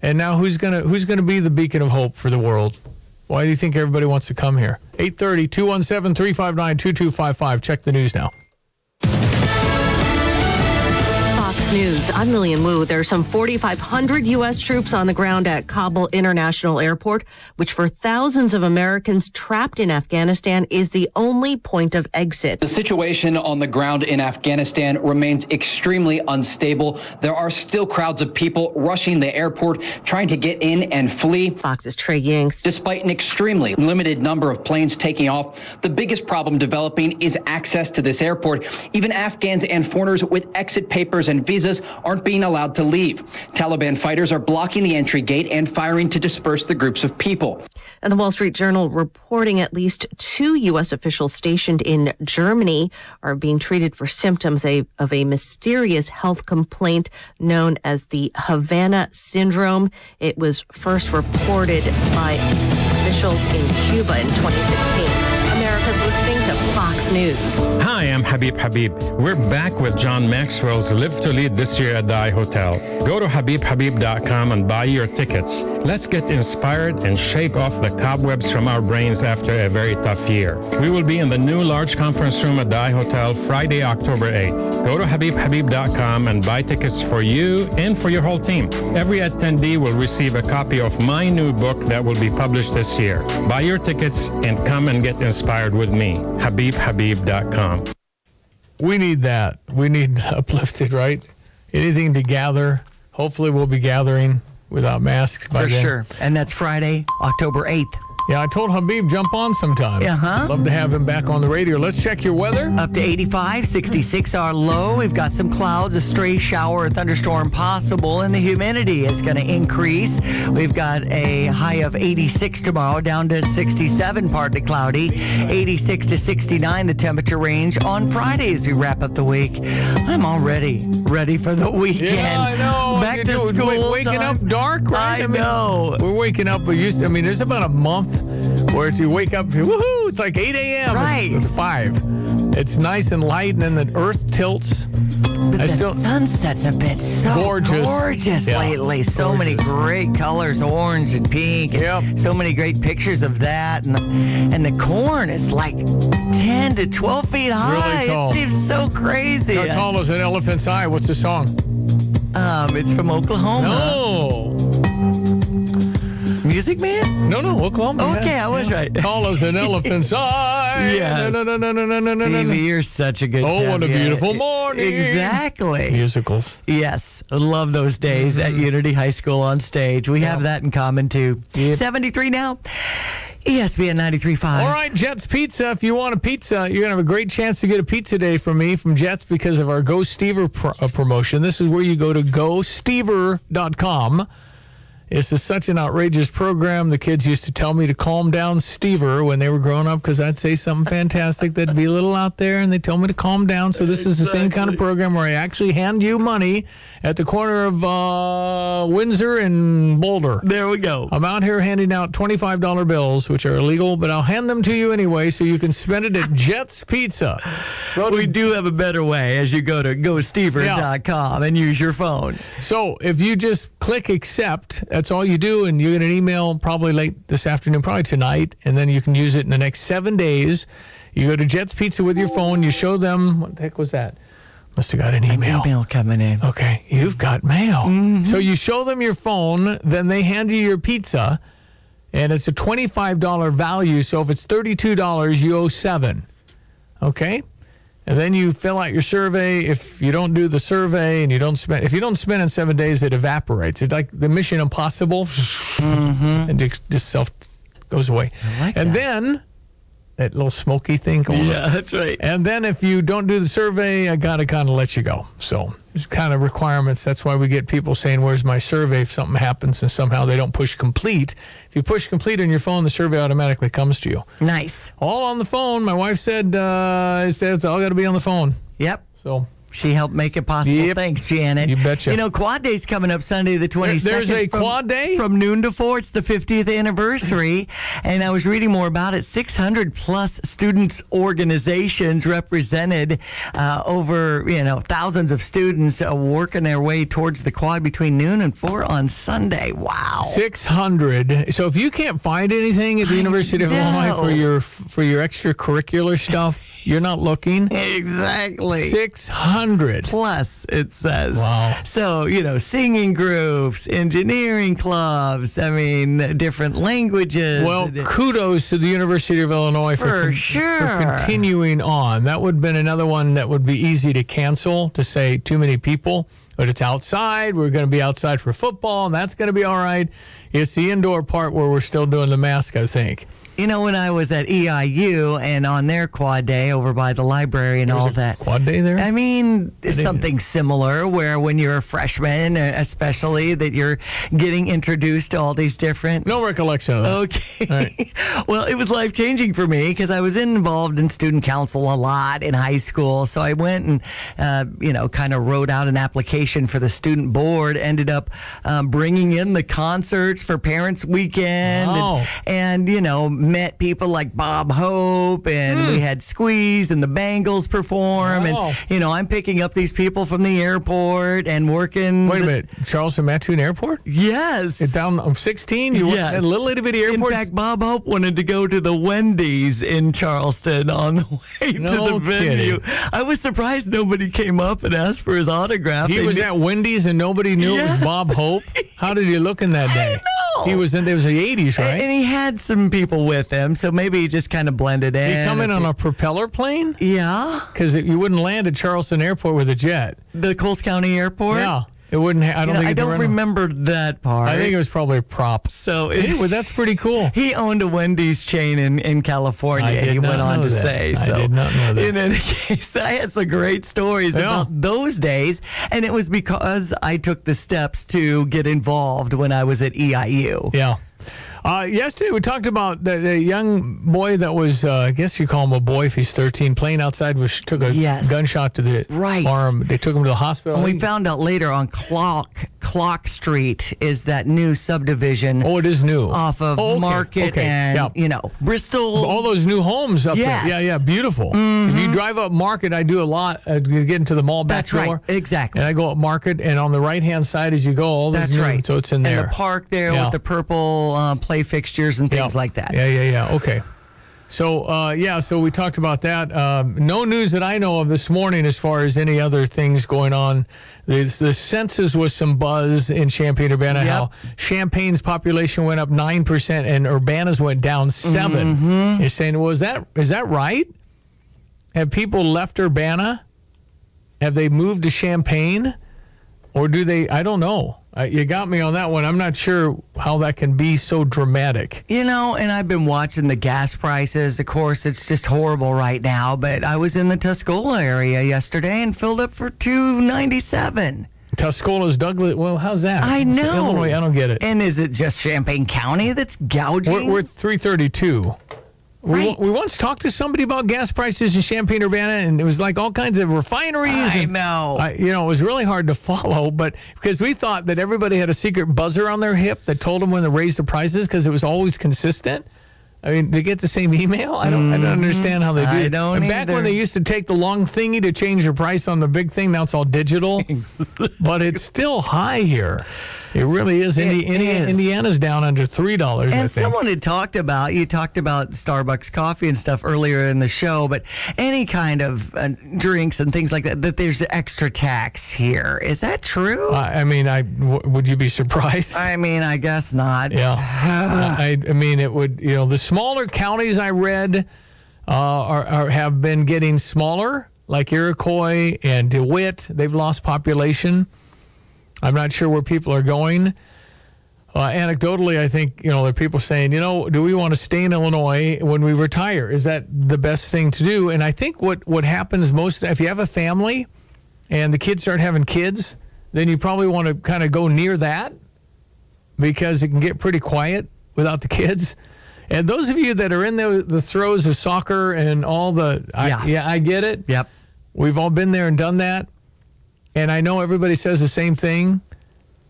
And now who's gonna who's gonna be the beacon of hope for the world? Why do you think everybody wants to come here? 830 217 359 2255. Check the news now. News. I'm Lillian Wu. There are some 4,500 U.S. troops on the ground at Kabul International Airport, which for thousands of Americans trapped in Afghanistan is the only point of exit. The situation on the ground in Afghanistan remains extremely unstable. There are still crowds of people rushing the airport, trying to get in and flee. Fox's Trey Yingst. Despite an extremely limited number of planes taking off, the biggest problem developing is access to this airport. Even Afghans and foreigners with exit papers and visas visas aren't being allowed to leave. Taliban fighters are blocking the entry gate and firing to disperse the groups of people. And the Wall Street Journal reporting at least two U.S. officials stationed in Germany are being treated for symptoms of a mysterious health complaint known as the Havana syndrome. It was first reported by officials in Cuba in 2016. Fox News. Hi, I'm Habib Habib. We're back with John Maxwell's Live to Lead this year at the I Hotel. Go to habibhabib.com and buy your tickets. Let's get inspired and shake off the cobwebs from our brains after a very tough year. We will be in the new large conference room at the I Hotel Friday, October 8th. Go to habibhabib.com and buy tickets for you and for your whole team. Every attendee will receive a copy of my new book that will be published this year. Buy your tickets and come and get inspired with me. Habib habibhabib.com. We need that. We need *laughs* uplifted, right? Anything to gather. Hopefully, we'll be gathering without masks by For then. sure. And that's Friday, October 8th. Yeah, I told Habib jump on sometime. Uh huh. Love to have him back on the radio. Let's check your weather. Up to 85, 66 our low. We've got some clouds, a stray shower or thunderstorm possible, and the humidity is going to increase. We've got a high of 86 tomorrow, down to 67, partly cloudy. 86 to 69, the temperature range on Friday as we wrap up the week. I'm already ready for the weekend. Yeah, I know. Back to school. Waking time. up dark, right? I, I mean, know. We're waking up. We used. To, I mean, there's about a month where you wake up, woohoo, it's like 8 a.m. Right. It's, it's 5. It's nice and light, and then the earth tilts. But I the still, sunsets have been so gorgeous, gorgeous yeah. lately. So gorgeous. many great colors, orange and pink. And yep. So many great pictures of that. And the, and the corn is like 10 to 12 feet high. Really tall. It seems so crazy. How tall is an elephant's eye? What's the song? Um, it's from Oklahoma. No. Music Man? No, no, Oklahoma. Okay, I was right. Tall as an *laughs* elephant's eye. Yes. No, no, no, no, no, no, no, no. Stevie, you're such a good Oh, what a beautiful morning. Exactly. Musicals. Yes. Love those days mm-hmm. at Unity High School on stage. We yeah. have that in common too. Yep. 73 now. ESPN 93.5. All right, Jets Pizza. If you want a pizza, you're going to have a great chance to get a pizza day from me from Jets because of our Go Stever pro- uh, promotion. This is where you go to gostever.com. This is such an outrageous program. The kids used to tell me to calm down Stever when they were growing up because I'd say something fantastic that'd be a little out there, and they told me to calm down. So this is the same kind of program where I actually hand you money at the corner of uh, Windsor and Boulder. There we go. I'm out here handing out $25 bills, which are illegal, but I'll hand them to you anyway so you can spend it at Jets Pizza. we do have a better way as you go to gostever.com and use your phone. So if you just click accept, that's all you do, and you get an email probably late this afternoon, probably tonight, and then you can use it in the next seven days. You go to Jets Pizza with your phone, you show them, what the heck was that? Must have got an email. Email coming in. Okay, you've got mail. Mm-hmm. So you show them your phone, then they hand you your pizza, and it's a $25 value. So if it's $32, you owe seven. Okay? And then you fill out your survey. If you don't do the survey and you don't spend, if you don't spend in seven days, it evaporates. It's like the Mission Impossible, mm-hmm. and just, just self goes away. and then that little smoky thing going on. Yeah, that's right. And then if you don't do the survey, I got to kind of let you go. So it's kind of requirements. That's why we get people saying, Where's my survey? If something happens and somehow they don't push complete. If you push complete on your phone, the survey automatically comes to you. Nice. All on the phone. My wife said, uh, it said it's all got to be on the phone. Yep. So She helped make it possible. Yep. Thanks, Janet. You betcha. You know, Quad Day's coming up Sunday the 22nd. there's a from- Quad Day? From noon to 4. It's the 50th anniversary. *clears throat* and I was reading more about it. 600 plus students organizations represented uh, over, you know, thousands of students uh, working their way towards the Quad between noon and 4 on Sunday. Wow. 600. So if you can't find anything at the University of Illinois for your for your extracurricular stuff, you're not looking. Exactly. 600. plus it says Wow. so you know singing groups engineering clubs i mean different languages Well, kudos to the University of Illinois for, For con- sure. for continuing on. That would have been another one that would be easy to cancel to say too many people, but it's outside. We're going to be outside for football, and that's going to be all right. It's the indoor part where we're still doing the mask, I think. You know when i was at eiu and on their quad day over by the library and all that Quad day there? I mean, it's something similar where when you're a freshman, especially, that you're getting introduced to all these different. No recollection. Okay. *laughs* well, it was life changing for me because I was involved in student council a lot in high school. So I went and, uh, you know, kind of wrote out an application for the student board, ended up um, bringing in the concerts for Parents Weekend Wow. and, and, you know, met people like Bob Hope and we had Squeeze and the Bangles perform. Hmm. Wow. And, you know, I'm picking up these people from the airport and working. Wait a minute. Charleston Mattoon Airport? Yes. It's down on 16? You Yes. at little itty bitty airport? In fact, Bob Hope wanted to go to the Wendy's in Charleston on the *laughs* way No to the venue. kidding. I was surprised nobody came up and asked for his autograph. He They was knew- at Wendy's and nobody knew it was Bob Hope. How did he look in that *laughs* day? know. He was in. It was the '80s, right? And he had some people with him, so maybe he just kind of blended in. Did he come in on a propeller plane? Yeah, Because you wouldn't land at Charleston Airport with a jet. the Coles County Airport. Yeah, it wouldn't. Ha- I don't You know, think. I don't remember that part. I think it was probably a prop. so. Anyway, that's pretty cool. *laughs* He owned a Wendy's chain in, in California. He went on to that. say. I So did not know that. In any *laughs* case, I had some great stories Yeah. about those days, and it was because I took the steps to get involved when I was at EIU. Yeah. Uh, yesterday we talked about the, the young boy that was, uh, I guess you call him a boy if he's 13, playing outside, which took a Yes. gunshot to the Right. arm. They took him to the hospital. And we found out later on Clock Clock Street is that new subdivision oh, it is new. off of Oh, okay, Market okay, and yeah. you know Bristol. all those new homes up Yes. Mm-hmm. there. Yeah, yeah, beautiful. If you drive up Market, I do a lot. To get into the mall back That's right. Exactly. And I go up Market, and on the right hand side as you go, all those That's new- right. So it's in there. And the park there Yeah. with the purple uh, play fixtures and things Yeah. like that. Yeah, yeah, yeah. Okay. So, uh, yeah, so we talked about that. Um, no news that I know of this morning as far as any other things going on. The, the census was some buzz in Champaign Urbana, Yep. how Champaign's population went up 9% and Urbana's went down 7 Mm-hmm. You're saying, well, is that, is that right? Have people left Urbana? Have they moved to Champaign? Or do they? I don't know. Uh, you got me on that one. I'm not sure how that can be so dramatic. You know, and I've been watching the gas prices. Of course, it's just horrible right now. But I was in the Tuscola area yesterday and filled up for two ninety seven. Tuscola's Douglas. Well, how's that? I know. Illinois, I don't get it. And is it just Champaign County that's gouging? We're, we're 332. Right. We, we once talked to somebody about gas prices in Champaign Urbana, and it was like all kinds of refineries. I and, know. I- you know, it was really hard to follow, but because we thought that everybody had a secret buzzer on their hip that told them when to raise the prices because it was always consistent. I mean, they get the same email. I don't. I don't understand how they do. Mm-hmm. I it. don't And back when they used to take the long thingy to change the price on the big thing, now it's all digital. *laughs* but it's still high here. It really is. It Indi- is. Indiana's down under three dollars. I And think. someone had talked about you talked about Starbucks coffee and stuff earlier in the show, but any kind of uh, drinks and things like that, that there's extra tax here. Is that true? I I mean, I w- would you be surprised? I mean, I guess not. Yeah, *sighs* I, I mean, it would. You know, the smaller counties I read uh, are, are have been getting smaller, like Iroquois and DeWitt. They've lost population. I'm not sure where people are going. Uh, anecdotally, I think you know there are people saying, you know, do we want to stay in Illinois when we retire? Is that the best thing to do? And I think what what happens most if you have a family and the kids start having kids, then you probably want to kind of go near that because it can get pretty quiet without the kids. And those of you that are in the, the throes of soccer and all the, I, Yeah. yeah, I get it. Yep. We've all been there and done that. And I know everybody says the same thing,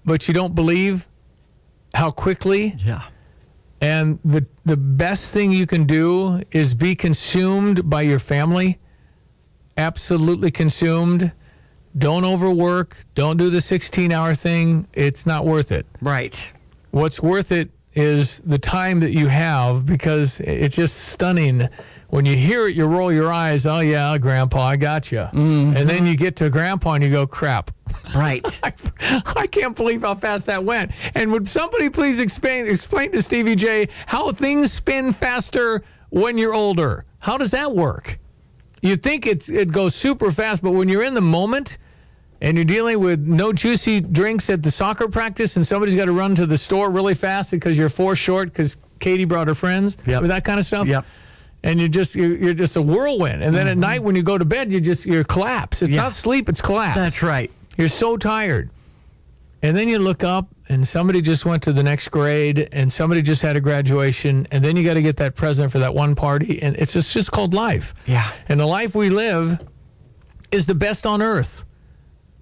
but you don't believe how quickly. Yeah. And the the best thing you can do is be consumed by your family. Absolutely consumed. Don't overwork. Don't do the 16 hour thing. It's not worth it. Right. What's worth it is the time that you have because it's just stunning. When you hear it, you roll your eyes. Oh, yeah, Grandpa, I got you. Mm-hmm. And then you get to Grandpa and you go, crap. Right. *laughs* I can't believe how fast that went. And would somebody please explain explain to Stevie J how things spin faster when you're older? How does that work? You think it's it goes super fast, but when you're in the moment and you're dealing with no juicy drinks at the soccer practice and somebody's got to run to the store really fast because you're four short because Katie brought her friends Yep. with that kind of stuff. Yep. And you're just you're, you're just a whirlwind. And then at mm-hmm. night when you go to bed, you just you're collapse. It's Yeah. not sleep, it's collapse. That's right. You're so tired. And then you look up and somebody just went to the next grade and somebody just had a graduation and then you got to get that present for that one party and it's just, just called life. Yeah. And the life we live is the best on earth.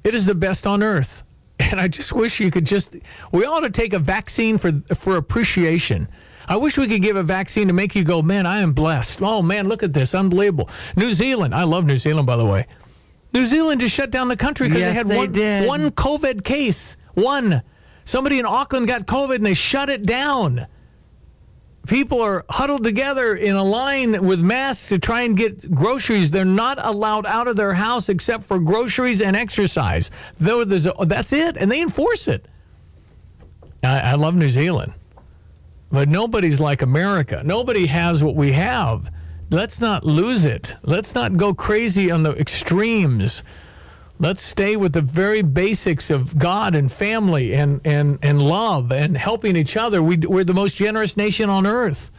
It is the best on earth. And I just wish you could just we ought to take a vaccine for for appreciation. I wish we could give a vaccine to make you go, man, I am blessed. Oh man, look at this, unbelievable. New Zealand, I love New Zealand by the way. New Zealand just shut down the country because Yes, they had they one did. one COVID case. One. Somebody in Auckland got COVID and they shut it down. People are huddled together in a line with masks to try and get groceries. They're not allowed out of their house except for groceries and exercise. Though there's a, that's it, and they enforce it. I, I love New Zealand, but nobody's like America. Nobody has what we have. Let's not lose it. Let's not go crazy on the extremes. Let's stay with the very basics of God and family and, and, and love and helping each other. We, we're the most generous nation on earth.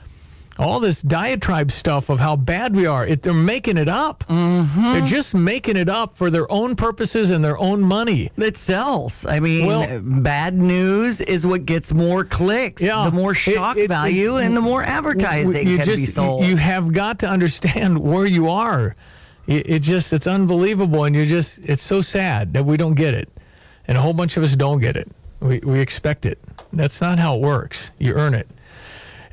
All this diatribe stuff of how bad we are, it, they're making it up. Mm-hmm. They're just making it up for their own purposes and their own money. It sells. I mean, Well- bad news is what gets more clicks. Yeah. The more shock it- value it- and the more advertising you can just, be sold. You have got to understand *laughs* where you are. It, it just it's unbelievable, and you're just it's so sad that we don't get it, and a whole bunch of us don't get it. We we expect it. That's not how it works. You earn it.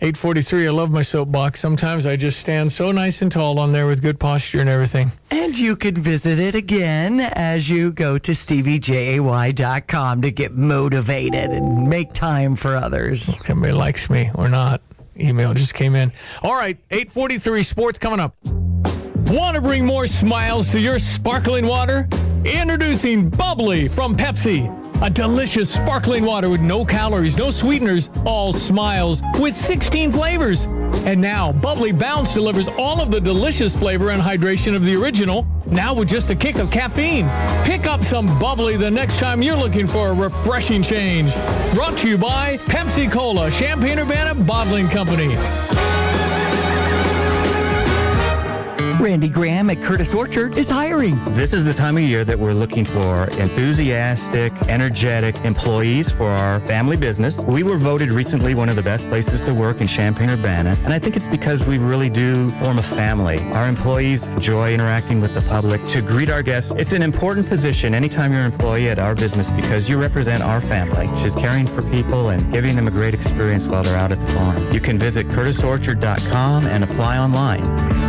843. I love my soapbox. Sometimes I just stand so nice and tall on there with good posture and everything. And you can visit it again as you go to steviejay.com to get motivated and make time for others. If Somebody likes me or not. Email just came in. All right, 843 sports coming up. Want to bring more smiles to your sparkling water? Introducing Bubbly from Pepsi. A delicious sparkling water with no calories, no sweeteners, all smiles with 16 flavors. And now, Bubbly Bounce delivers all of the delicious flavor and hydration of the original, now with just a kick of caffeine. Pick up some Bubbly the next time you're looking for a refreshing change. Brought to you by Pepsi Cola, Champaign Urbana Bottling Company. Randy Graham at Curtis Orchard is hiring. This is the time of year that we're looking for enthusiastic, energetic employees for our family business. We were voted recently one of the best places to work in Champaign-Urbana, and I think it's because we really do form a family. Our employees enjoy interacting with the public to greet our guests. It's an important position anytime you're an employee at our business because you represent our family, is caring for people and giving them a great experience while they're out at the farm. You can visit curtisorchard.com and apply online.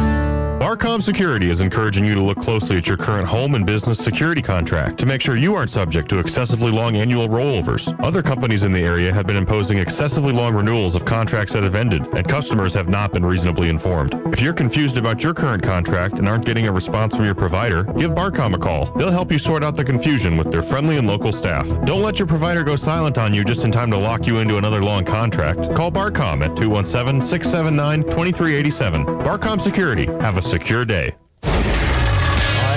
Barcom Security is encouraging you to look closely at your current home and business security contract to make sure you aren't subject to excessively long annual rollovers. Other companies in the area have been imposing excessively long renewals of contracts that have ended, and customers have not been reasonably informed. If you're confused about your current contract and aren't getting a response from your provider, give Barcom a call. They'll help you sort out the confusion with their friendly and local staff. Don't let your provider go silent on you just in time to lock you into another long contract. Call Barcom at 217 679 2387. Barcom Security. Have a secure day.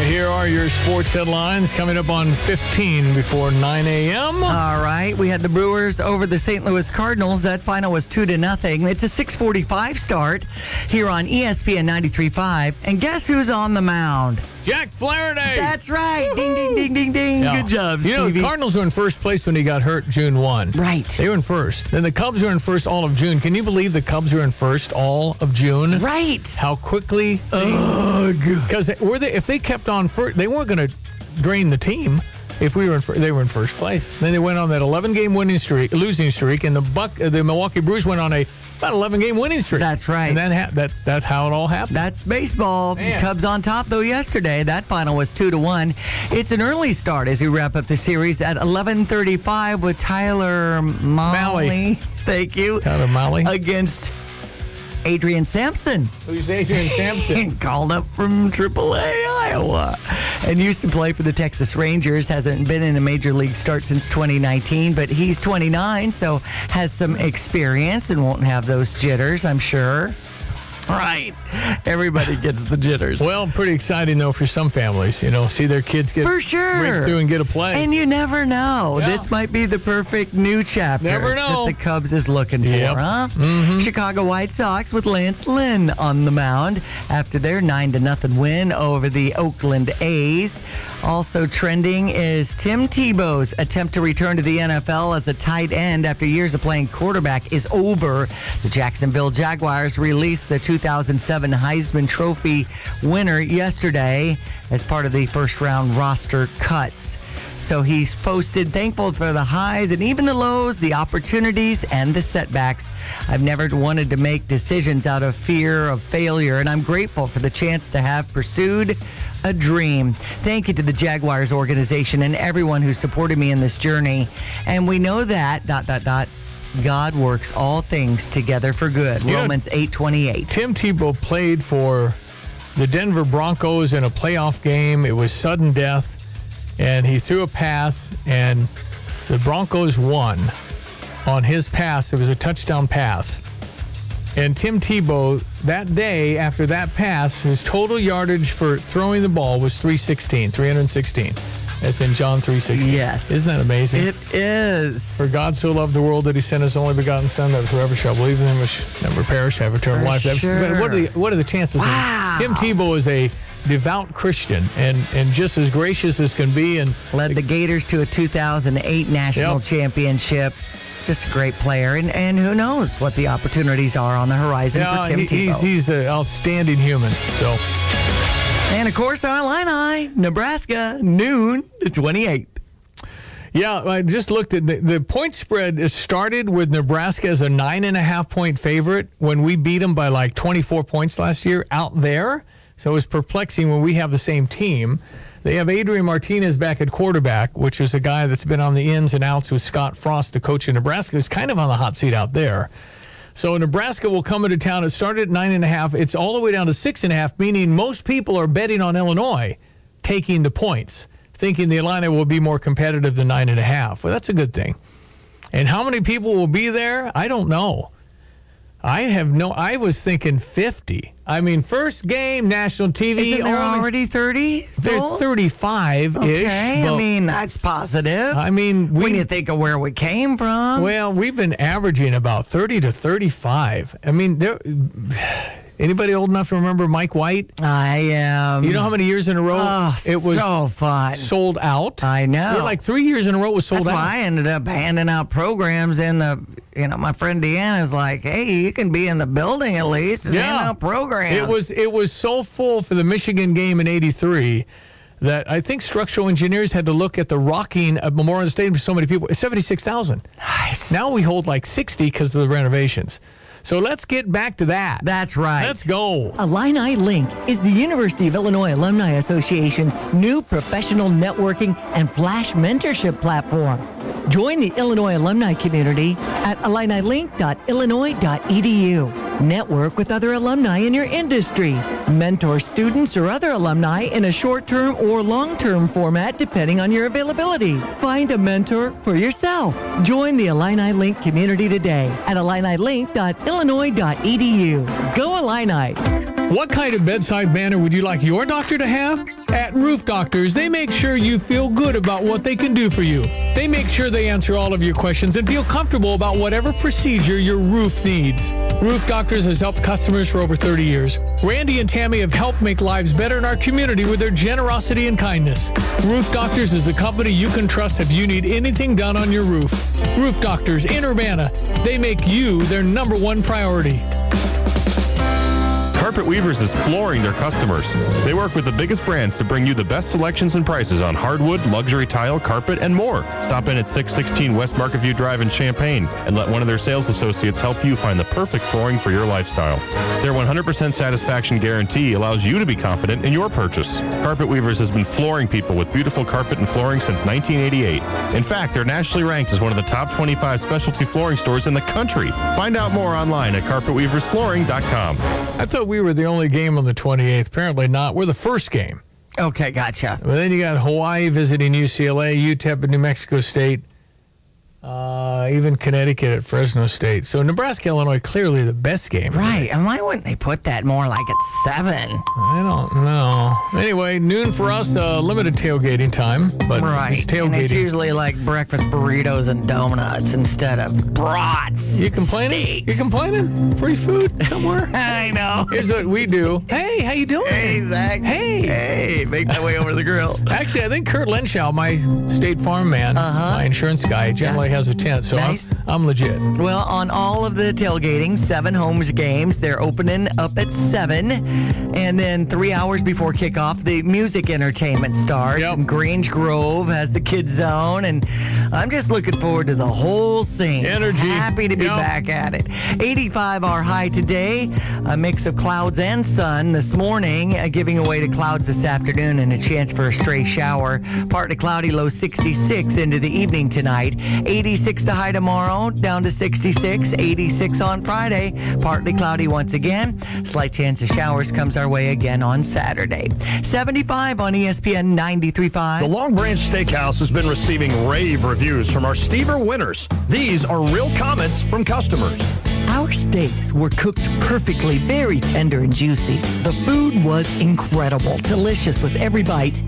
Here are your sports headlines coming up on 15 before 9 a.m. All right, we had the Brewers over the St. Louis Cardinals. That final was two to nothing. It's a 6:45 start here on ESPN 93.5, and guess who's on the mound? Jack Flaherty. That's right. Ding ding ding ding ding. Yeah. Good job, You know, the Cardinals were in first place when he got hurt June 1. Right. They were in first. Then the Cubs were in first all of June. Can you believe the Cubs were in first all of June? Right. How quickly? Because they if they kept on first, they weren't going to drain the team. If we were in, fir- they were in first place. Then they went on that 11 game winning streak, losing streak, and the Buck, uh, the Milwaukee Brewers went on a about 11 game winning streak. That's right. And then ha- that that's how it all happened. That's baseball. Man. Cubs on top though yesterday. That final was two to one. It's an early start as we wrap up the series at 11:35 with Tyler Malley. Mahle. *laughs* Thank you. Tyler Mahle. against Adrian Sampson. Who's Adrian Sampson? *laughs* Called up from AAA Iowa and used to play for the Texas Rangers. Hasn't been in a major league start since 2019, but he's 29, so has some experience and won't have those jitters, I'm sure. Right. Everybody gets the jitters. Well, pretty exciting though for some families. You know, see their kids get For sure. break through and get a play. And you never know. Yeah. This might be the perfect new chapter Never know. that the Cubs is looking Yep. for, huh? Mm-hmm. Chicago White Sox with Lance Lynn on the mound after their 9 to nothing win over the Oakland A's. Also trending is Tim Tebow's attempt to return to the NFL as a tight end after years of playing quarterback is over. The Jacksonville Jaguars released the 2007 Heisman Trophy winner yesterday as part of the first round roster cuts. So he's posted thankful for the highs and even the lows, the opportunities and the setbacks. I've never wanted to make decisions out of fear of failure, and I'm grateful for the chance to have pursued a dream. Thank you to the Jaguars organization and everyone who supported me in this journey. And we know that dot dot dot God works all things together for good. You Romans 8:28. Tim Tebow played for the Denver Broncos in a playoff game. It was sudden death, and he threw a pass, and the Broncos won on his pass. It was a touchdown pass. And Tim Tebow, that day after that pass, his total yardage for throwing the ball was 316, 316. That's in John 316. Yes. Isn't that amazing? It is. For God so loved the world that he sent his only begotten Son, that whoever shall believe in him shall never perish, have eternal life. But what are the what are the chances? Wow. Tim Tebow is a devout Christian and and just as gracious as can be. And led the Gators to a 2008 national Yep. championship. Just a great player, and, and who knows what the opportunities are on the horizon yeah, for Tim he- Tebow. he's he's an outstanding human. So and of course, our Illini, Nebraska, noon the twenty eighth. Yeah, I just looked at the, the point spread. Is started with Nebraska as a nine and a half point favorite when we beat them by like 24 points last year out there. So it was perplexing when we have the same team. They have Adrian Martinez back at quarterback, which is a guy that's been on the ins and outs with Scott Frost, the coach in Nebraska, who's kind of on the hot seat out there. So Nebraska will come into town. It started at nine and a half. It's all the way down to six and a half, meaning most people are betting on Illinois taking the points. thinking the Illini will be more competitive than nine and a half. Well, that's a good thing. And how many people will be there? I don't know. I have no. I was thinking fifty. I mean, first game national TV. Isn't there only- already 30? They're 35 ish. Okay, I mean, that's positive. I mean, we, when you think of where we came from. Well, we've been averaging about 30 to 35. I mean, there. Anybody old enough to remember Mike White? I am. You know how many years in a row Oh, it was so fun. sold out? I know. We're like three years in a row it was sold That's out. why I ended up handing out programs in the. You know, my friend Deanna's like, "Hey, you can be in the building at least. Just hand out programs." It was it was so full for the Michigan game in '83 that I think structural engineers had to look at the rocking of Memorial Stadium for so many people. It's 76,000. Nice. Now we hold like 60 because of the renovations. So let's get back to that. That's right. Let's go. Illini Link is the University of Illinois Alumni Association's new professional networking and flash mentorship platform. Join the Illinois alumni community at illinilink.illinois.edu. Network with other alumni in your industry. Mentor students or other alumni in a short-term or long-term format depending on your availability. Find a mentor for yourself. Join the Illini Link community today at illinilink.illinois.edu. Go Illini! What kind of bedside manner would you like your doctor to have? At Roof Doctors, they make sure you feel good about what they can do for you. They make sure they answer all of your questions and feel comfortable about whatever procedure your roof needs. Roof Doctors has helped customers for over 30 years. Randy and Tammy have helped make lives better in our community with their generosity and kindness. Roof Doctors is a company you can trust if you need anything done on your roof. Roof Doctors in Urbana, they make you their number one priority. Carpet Weavers is flooring their customers. They work with the biggest brands to bring you the best selections and prices on hardwood, luxury tile, carpet, and more. Stop in at 616 West Market View Drive in Champaign and let one of their sales associates help you find the perfect flooring for your lifestyle. Their 100% satisfaction guarantee allows you to be confident in your purchase. Carpet Weavers has been flooring people with beautiful carpet and flooring since 1988. In fact, they're nationally ranked as one of the top 25 specialty flooring stores in the country. Find out more online at carpetweaversflooring.com. I thought we were the only game on the 28th. Apparently not. We're the first game. Okay, gotcha. Well, then you got Hawaii visiting UCLA, UTEP and New Mexico State, uh, even Connecticut at Fresno State. So Nebraska, Illinois, clearly the best game. Right. And why wouldn't they put that more like at seven? I don't know. Anyway, noon for us, uh, limited tailgating time, but right. it's And it's usually like breakfast burritos and donuts instead of brats. You complaining? You complaining? Free food somewhere? *laughs* I know. Here's what we do. Hey, how you doing? Hey, Zach. Hey. Hey, make my way over the grill. *laughs* Actually, I think Kurt Lenschow, my State Farm man, my insurance guy, generally has a tent, so. Nice. I'm, I'm legit. Well, on all of the tailgating, seven homes games, they're opening up at seven, and then three hours before kickoff, the music entertainment starts. And Grange Grove has the kids zone, and I'm just looking forward to the whole scene. Energy. Happy to be Yep. back at it. 85 our high today, a mix of clouds and sun this morning, uh, giving away to clouds this afternoon and a chance for a stray shower. Partly cloudy, low 66 into the evening tonight. 86 the high tomorrow, down to 66. 86 on Friday, partly cloudy once again. Slight chance of showers comes our way again on Saturday. 75 on ESPN 93.5. The Long Branch Steakhouse has been receiving rave reviews from our Stever winners. These are real comments from customers. Our steaks were cooked perfectly, very tender and juicy. The food was incredible, delicious with every bite.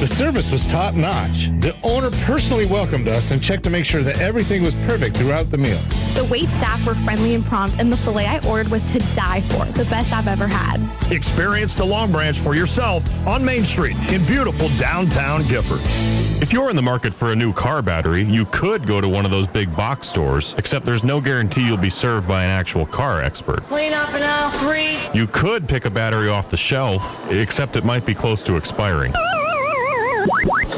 The service was top notch. The owner personally welcomed us and checked to make sure that everything was perfect throughout the meal. The wait staff were friendly and prompt, and the filet I ordered was to die for. The best I've ever had. Experience the Long Branch for yourself on Main Street in beautiful downtown Gifford. If you're in the market for a new car battery, you could go to one of those big box stores, except there's no guarantee you'll be served by an actual car expert. Clean up in aisle three. You could pick a battery off the shelf, except it might be close to expiring.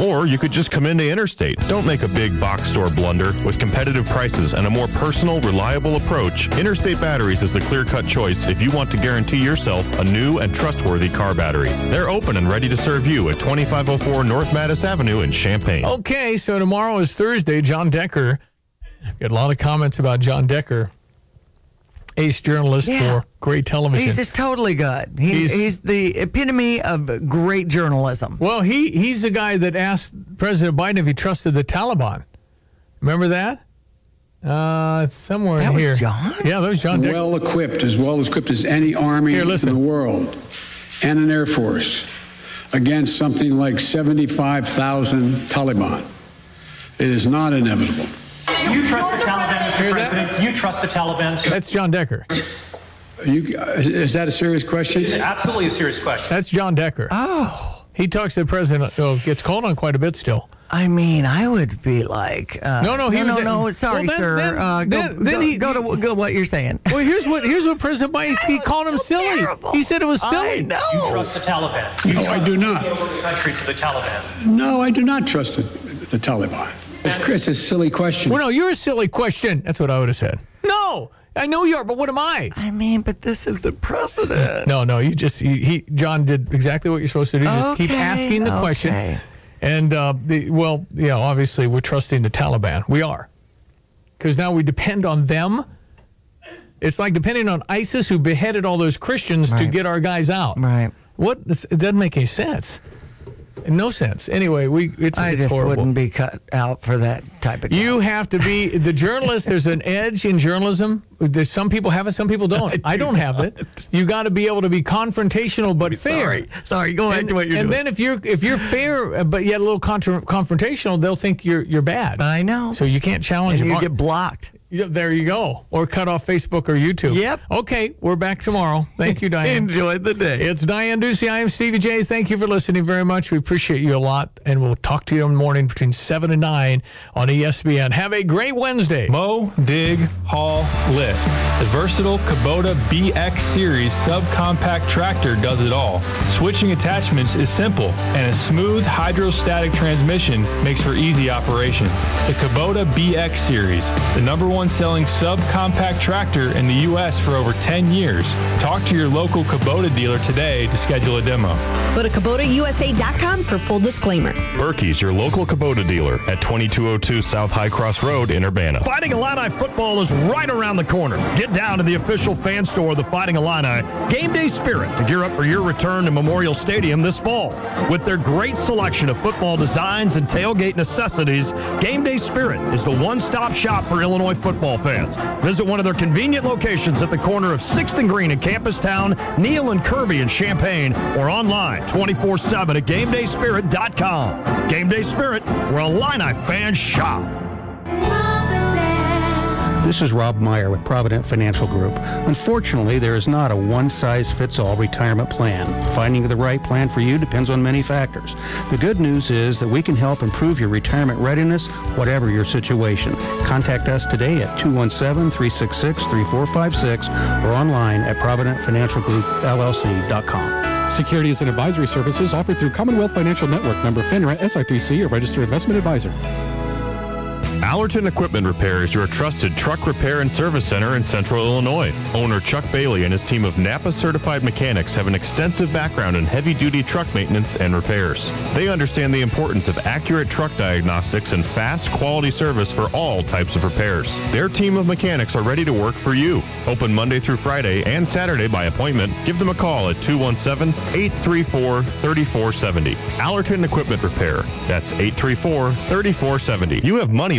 Or you could just come into Interstate. Don't make a big box store blunder. With competitive prices and a more personal, reliable approach, Interstate Batteries is the clear-cut choice if you want to guarantee yourself a new and trustworthy car battery. They're open and ready to serve you at 2504 North Mattis Avenue in Champaign. Okay, so tomorrow is Thursday. John Decker. Got a lot of comments about John Decker. Ace journalist Yeah. for great television. He's just totally good. He, He's- he's, the epitome of great journalism. Well, he he's the guy that asked President Biden if he trusted the Taliban. Remember that? Uh, somewhere That in was here. John? Yeah, that was John. Decker. well equipped, as well equipped as any army Here, in the world, and an air force against something like 75,000 Taliban. It is not inevitable. You trust the Taliban, Mr. President? You trust the Taliban? That's John Decker. You, is that a serious question? It's absolutely a serious question. That's John Decker. Oh. He talks to the president. Oh, gets called on quite a bit still. I mean, I would be like, uh, No, no, he no, was- no, sorry, Well, then- sir. then- uh, go, then- then go, he- go to go what you're saying. Well, here's what here's what President Biden he called him silly. He said it was silly. I know. You trust the Taliban? You No, I do not. the country to the Taliban. No, I do not trust the, the Taliban. It's, it's a silly question. Well, no, you're a silly question. That's what I would have said. No, I know you are, but what am I? I mean, but this is the president. No, no, you just he, he John did exactly what you're supposed to do. Just keep asking the question. And uh, the, well, yeah, obviously we're trusting the Taliban. We are, because now we depend on them. It's like depending on ISIS, who beheaded all those Christians to get our guys out. Right. What? This, it doesn't make any sense. No sense. Anyway, we it's, I it's just horrible. wouldn't be cut out for that type of job. You have to be the journalist. There's an edge in journalism. There's some people have it, some people don't. *laughs* I, don't have it. You got to be able to be confrontational but fair. Sorry, sorry. Go back And, to what you're and doing. then if you're if you're fair but yet a little contra- confrontational, they'll think you're you're bad. I know. So you can't challenge and them. you get blocked. There you go. Or cut off Facebook or YouTube. Yep. Okay, we're back tomorrow. Thank you, Diane. *laughs* Enjoy the day. It's Diane Ducey. I am Stevie J. Thank you for listening very much. We appreciate you a lot, and we'll talk to you in the morning between 7 and 9 on ESPN. Have a great Wednesday. Mow, dig, haul, lift. The versatile Kubota BX Series subcompact tractor does it all. Switching attachments is simple, and a smooth hydrostatic transmission makes for easy operation. The Kubota BX Series, the number one selling subcompact tractor in the U.S. for over 10 years. Talk to your local Kubota dealer today to schedule a demo. Go to KubotaUSA.com for full disclaimer. Birkey's your local Kubota dealer at 2202 South High Cross Road in Urbana. Fighting Illini football is right around the corner. Get down to the official fan store of the Fighting Illini Game Day Spirit to gear up for your return to Memorial Stadium this fall. With their great selection of football designs and tailgate necessities, Game Day Spirit is the one-stop shop for Illinois football fans. Visit one of their convenient locations at the corner of 6th and Green in Campus Town, Neil and Kirby in Champaign, or online 24-7 at GameDaySpirit.com. Game Day Spirit, where Illini fans shop. This is Rob Meyer with Provident Financial Group. Unfortunately, there is not a one size fits all retirement plan. Finding the right plan for you depends on many factors. The good news is that we can help improve your retirement readiness, whatever your situation. Contact us today at 217 366 3456 or online at ProvidentFinancialGroupLLC.com. Securities and advisory services offered through Commonwealth Financial Network, member FINRA SIPC, a registered investment advisor. Allerton Equipment Repair is your trusted truck repair and service center in central Illinois. Owner Chuck Bailey and his team of Napa certified mechanics have an extensive background in heavy duty truck maintenance and repairs. They understand the importance of accurate truck diagnostics and fast quality service for all types of repairs. Their team of mechanics are ready to work for you. Open Monday through Friday and Saturday by appointment. Give them a call at 217 834 3470. Allerton Equipment Repair. That's 834 3470. You have money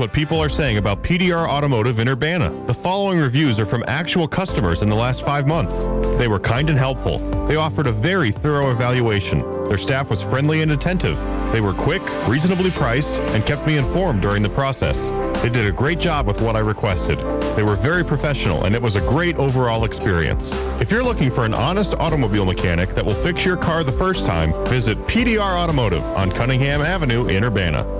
what people are saying about PDR Automotive in Urbana. The following reviews are from actual customers in the last five months. They were kind and helpful. They offered a very thorough evaluation. Their staff was friendly and attentive. They were quick, reasonably priced, and kept me informed during the process. They did a great job with what I requested. They were very professional, and it was a great overall experience. If you're looking for an honest automobile mechanic that will fix your car the first time, visit PDR Automotive on Cunningham Avenue in Urbana.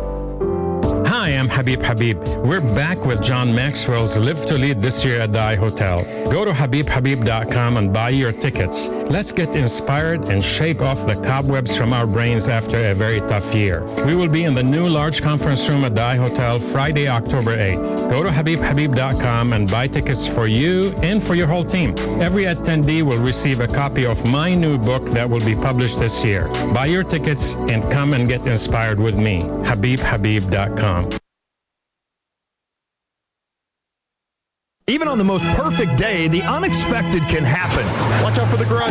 Hi, I'm Habib Habib. We're back with John Maxwell's Live to Lead this year at the I Hotel. Go to HabibHabib.com and buy your tickets. Let's get inspired and shake off the cobwebs from our brains after a very tough year. We will be in the new large conference room at the I Hotel Friday, October 8th. Go to HabibHabib.com and buy tickets for you and for your whole team. Every attendee will receive a copy of my new book that will be published this year. Buy your tickets and come and get inspired with me. HabibHabib.com. Even on the most perfect day, the unexpected can happen. Watch out for the garage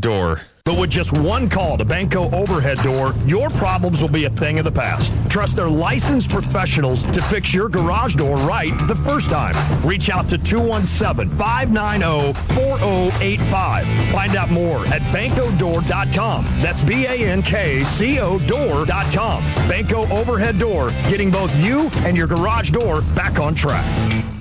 door. But with just one call to Bankco Overhead Door, your problems will be a thing of the past. Trust their licensed professionals to fix your garage door right the first time. Reach out to 217-590-4085. Find out more at bankcodoor.com. That's B-A-N-K-C-O door.com. Bankco Overhead Door, getting both you and your garage door back on track.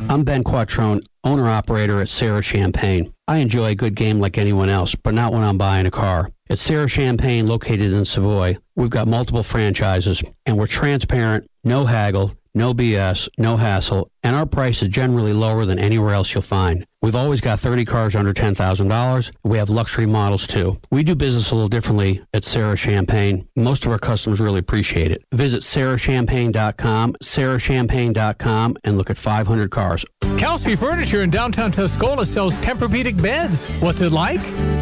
I'm Ben Quattrone, owner operator at Serra Champaign. I enjoy a good game like anyone else, but not when I'm buying a car. At Serra Champaign, located in Savoy, we've got multiple franchises, and we're transparent, no haggle, no BS, no hassle, and our price is generally lower than anywhere else you'll find. We've always got 30 cars under $10,000. We have luxury models too. We do business a little differently at Serra Champaign. Most of our customers really appreciate it. Visit serrachampaign.com, serrachampaign.com, and look at 500 cars. Kelsey Furniture in downtown Tuscola sells Tempur-Pedic beds. What's it like?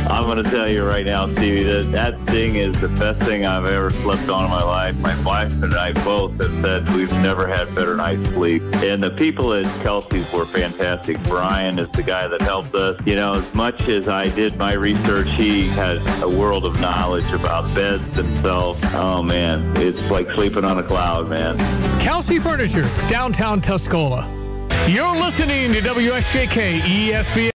I'm going to tell you right now, Stevie, that that thing is the best thing I've ever slept on in my life. My wife and I both have said we've never had better night's sleep. And the people at Kelsey's were fantastic. Brian is the guy that helped us. You know, as much as I did my research, he has a world of knowledge about beds themselves. Oh, man, it's like sleeping on a cloud, man. Kelsey Furniture, downtown Tuscola. You're listening to WSJK ESPN.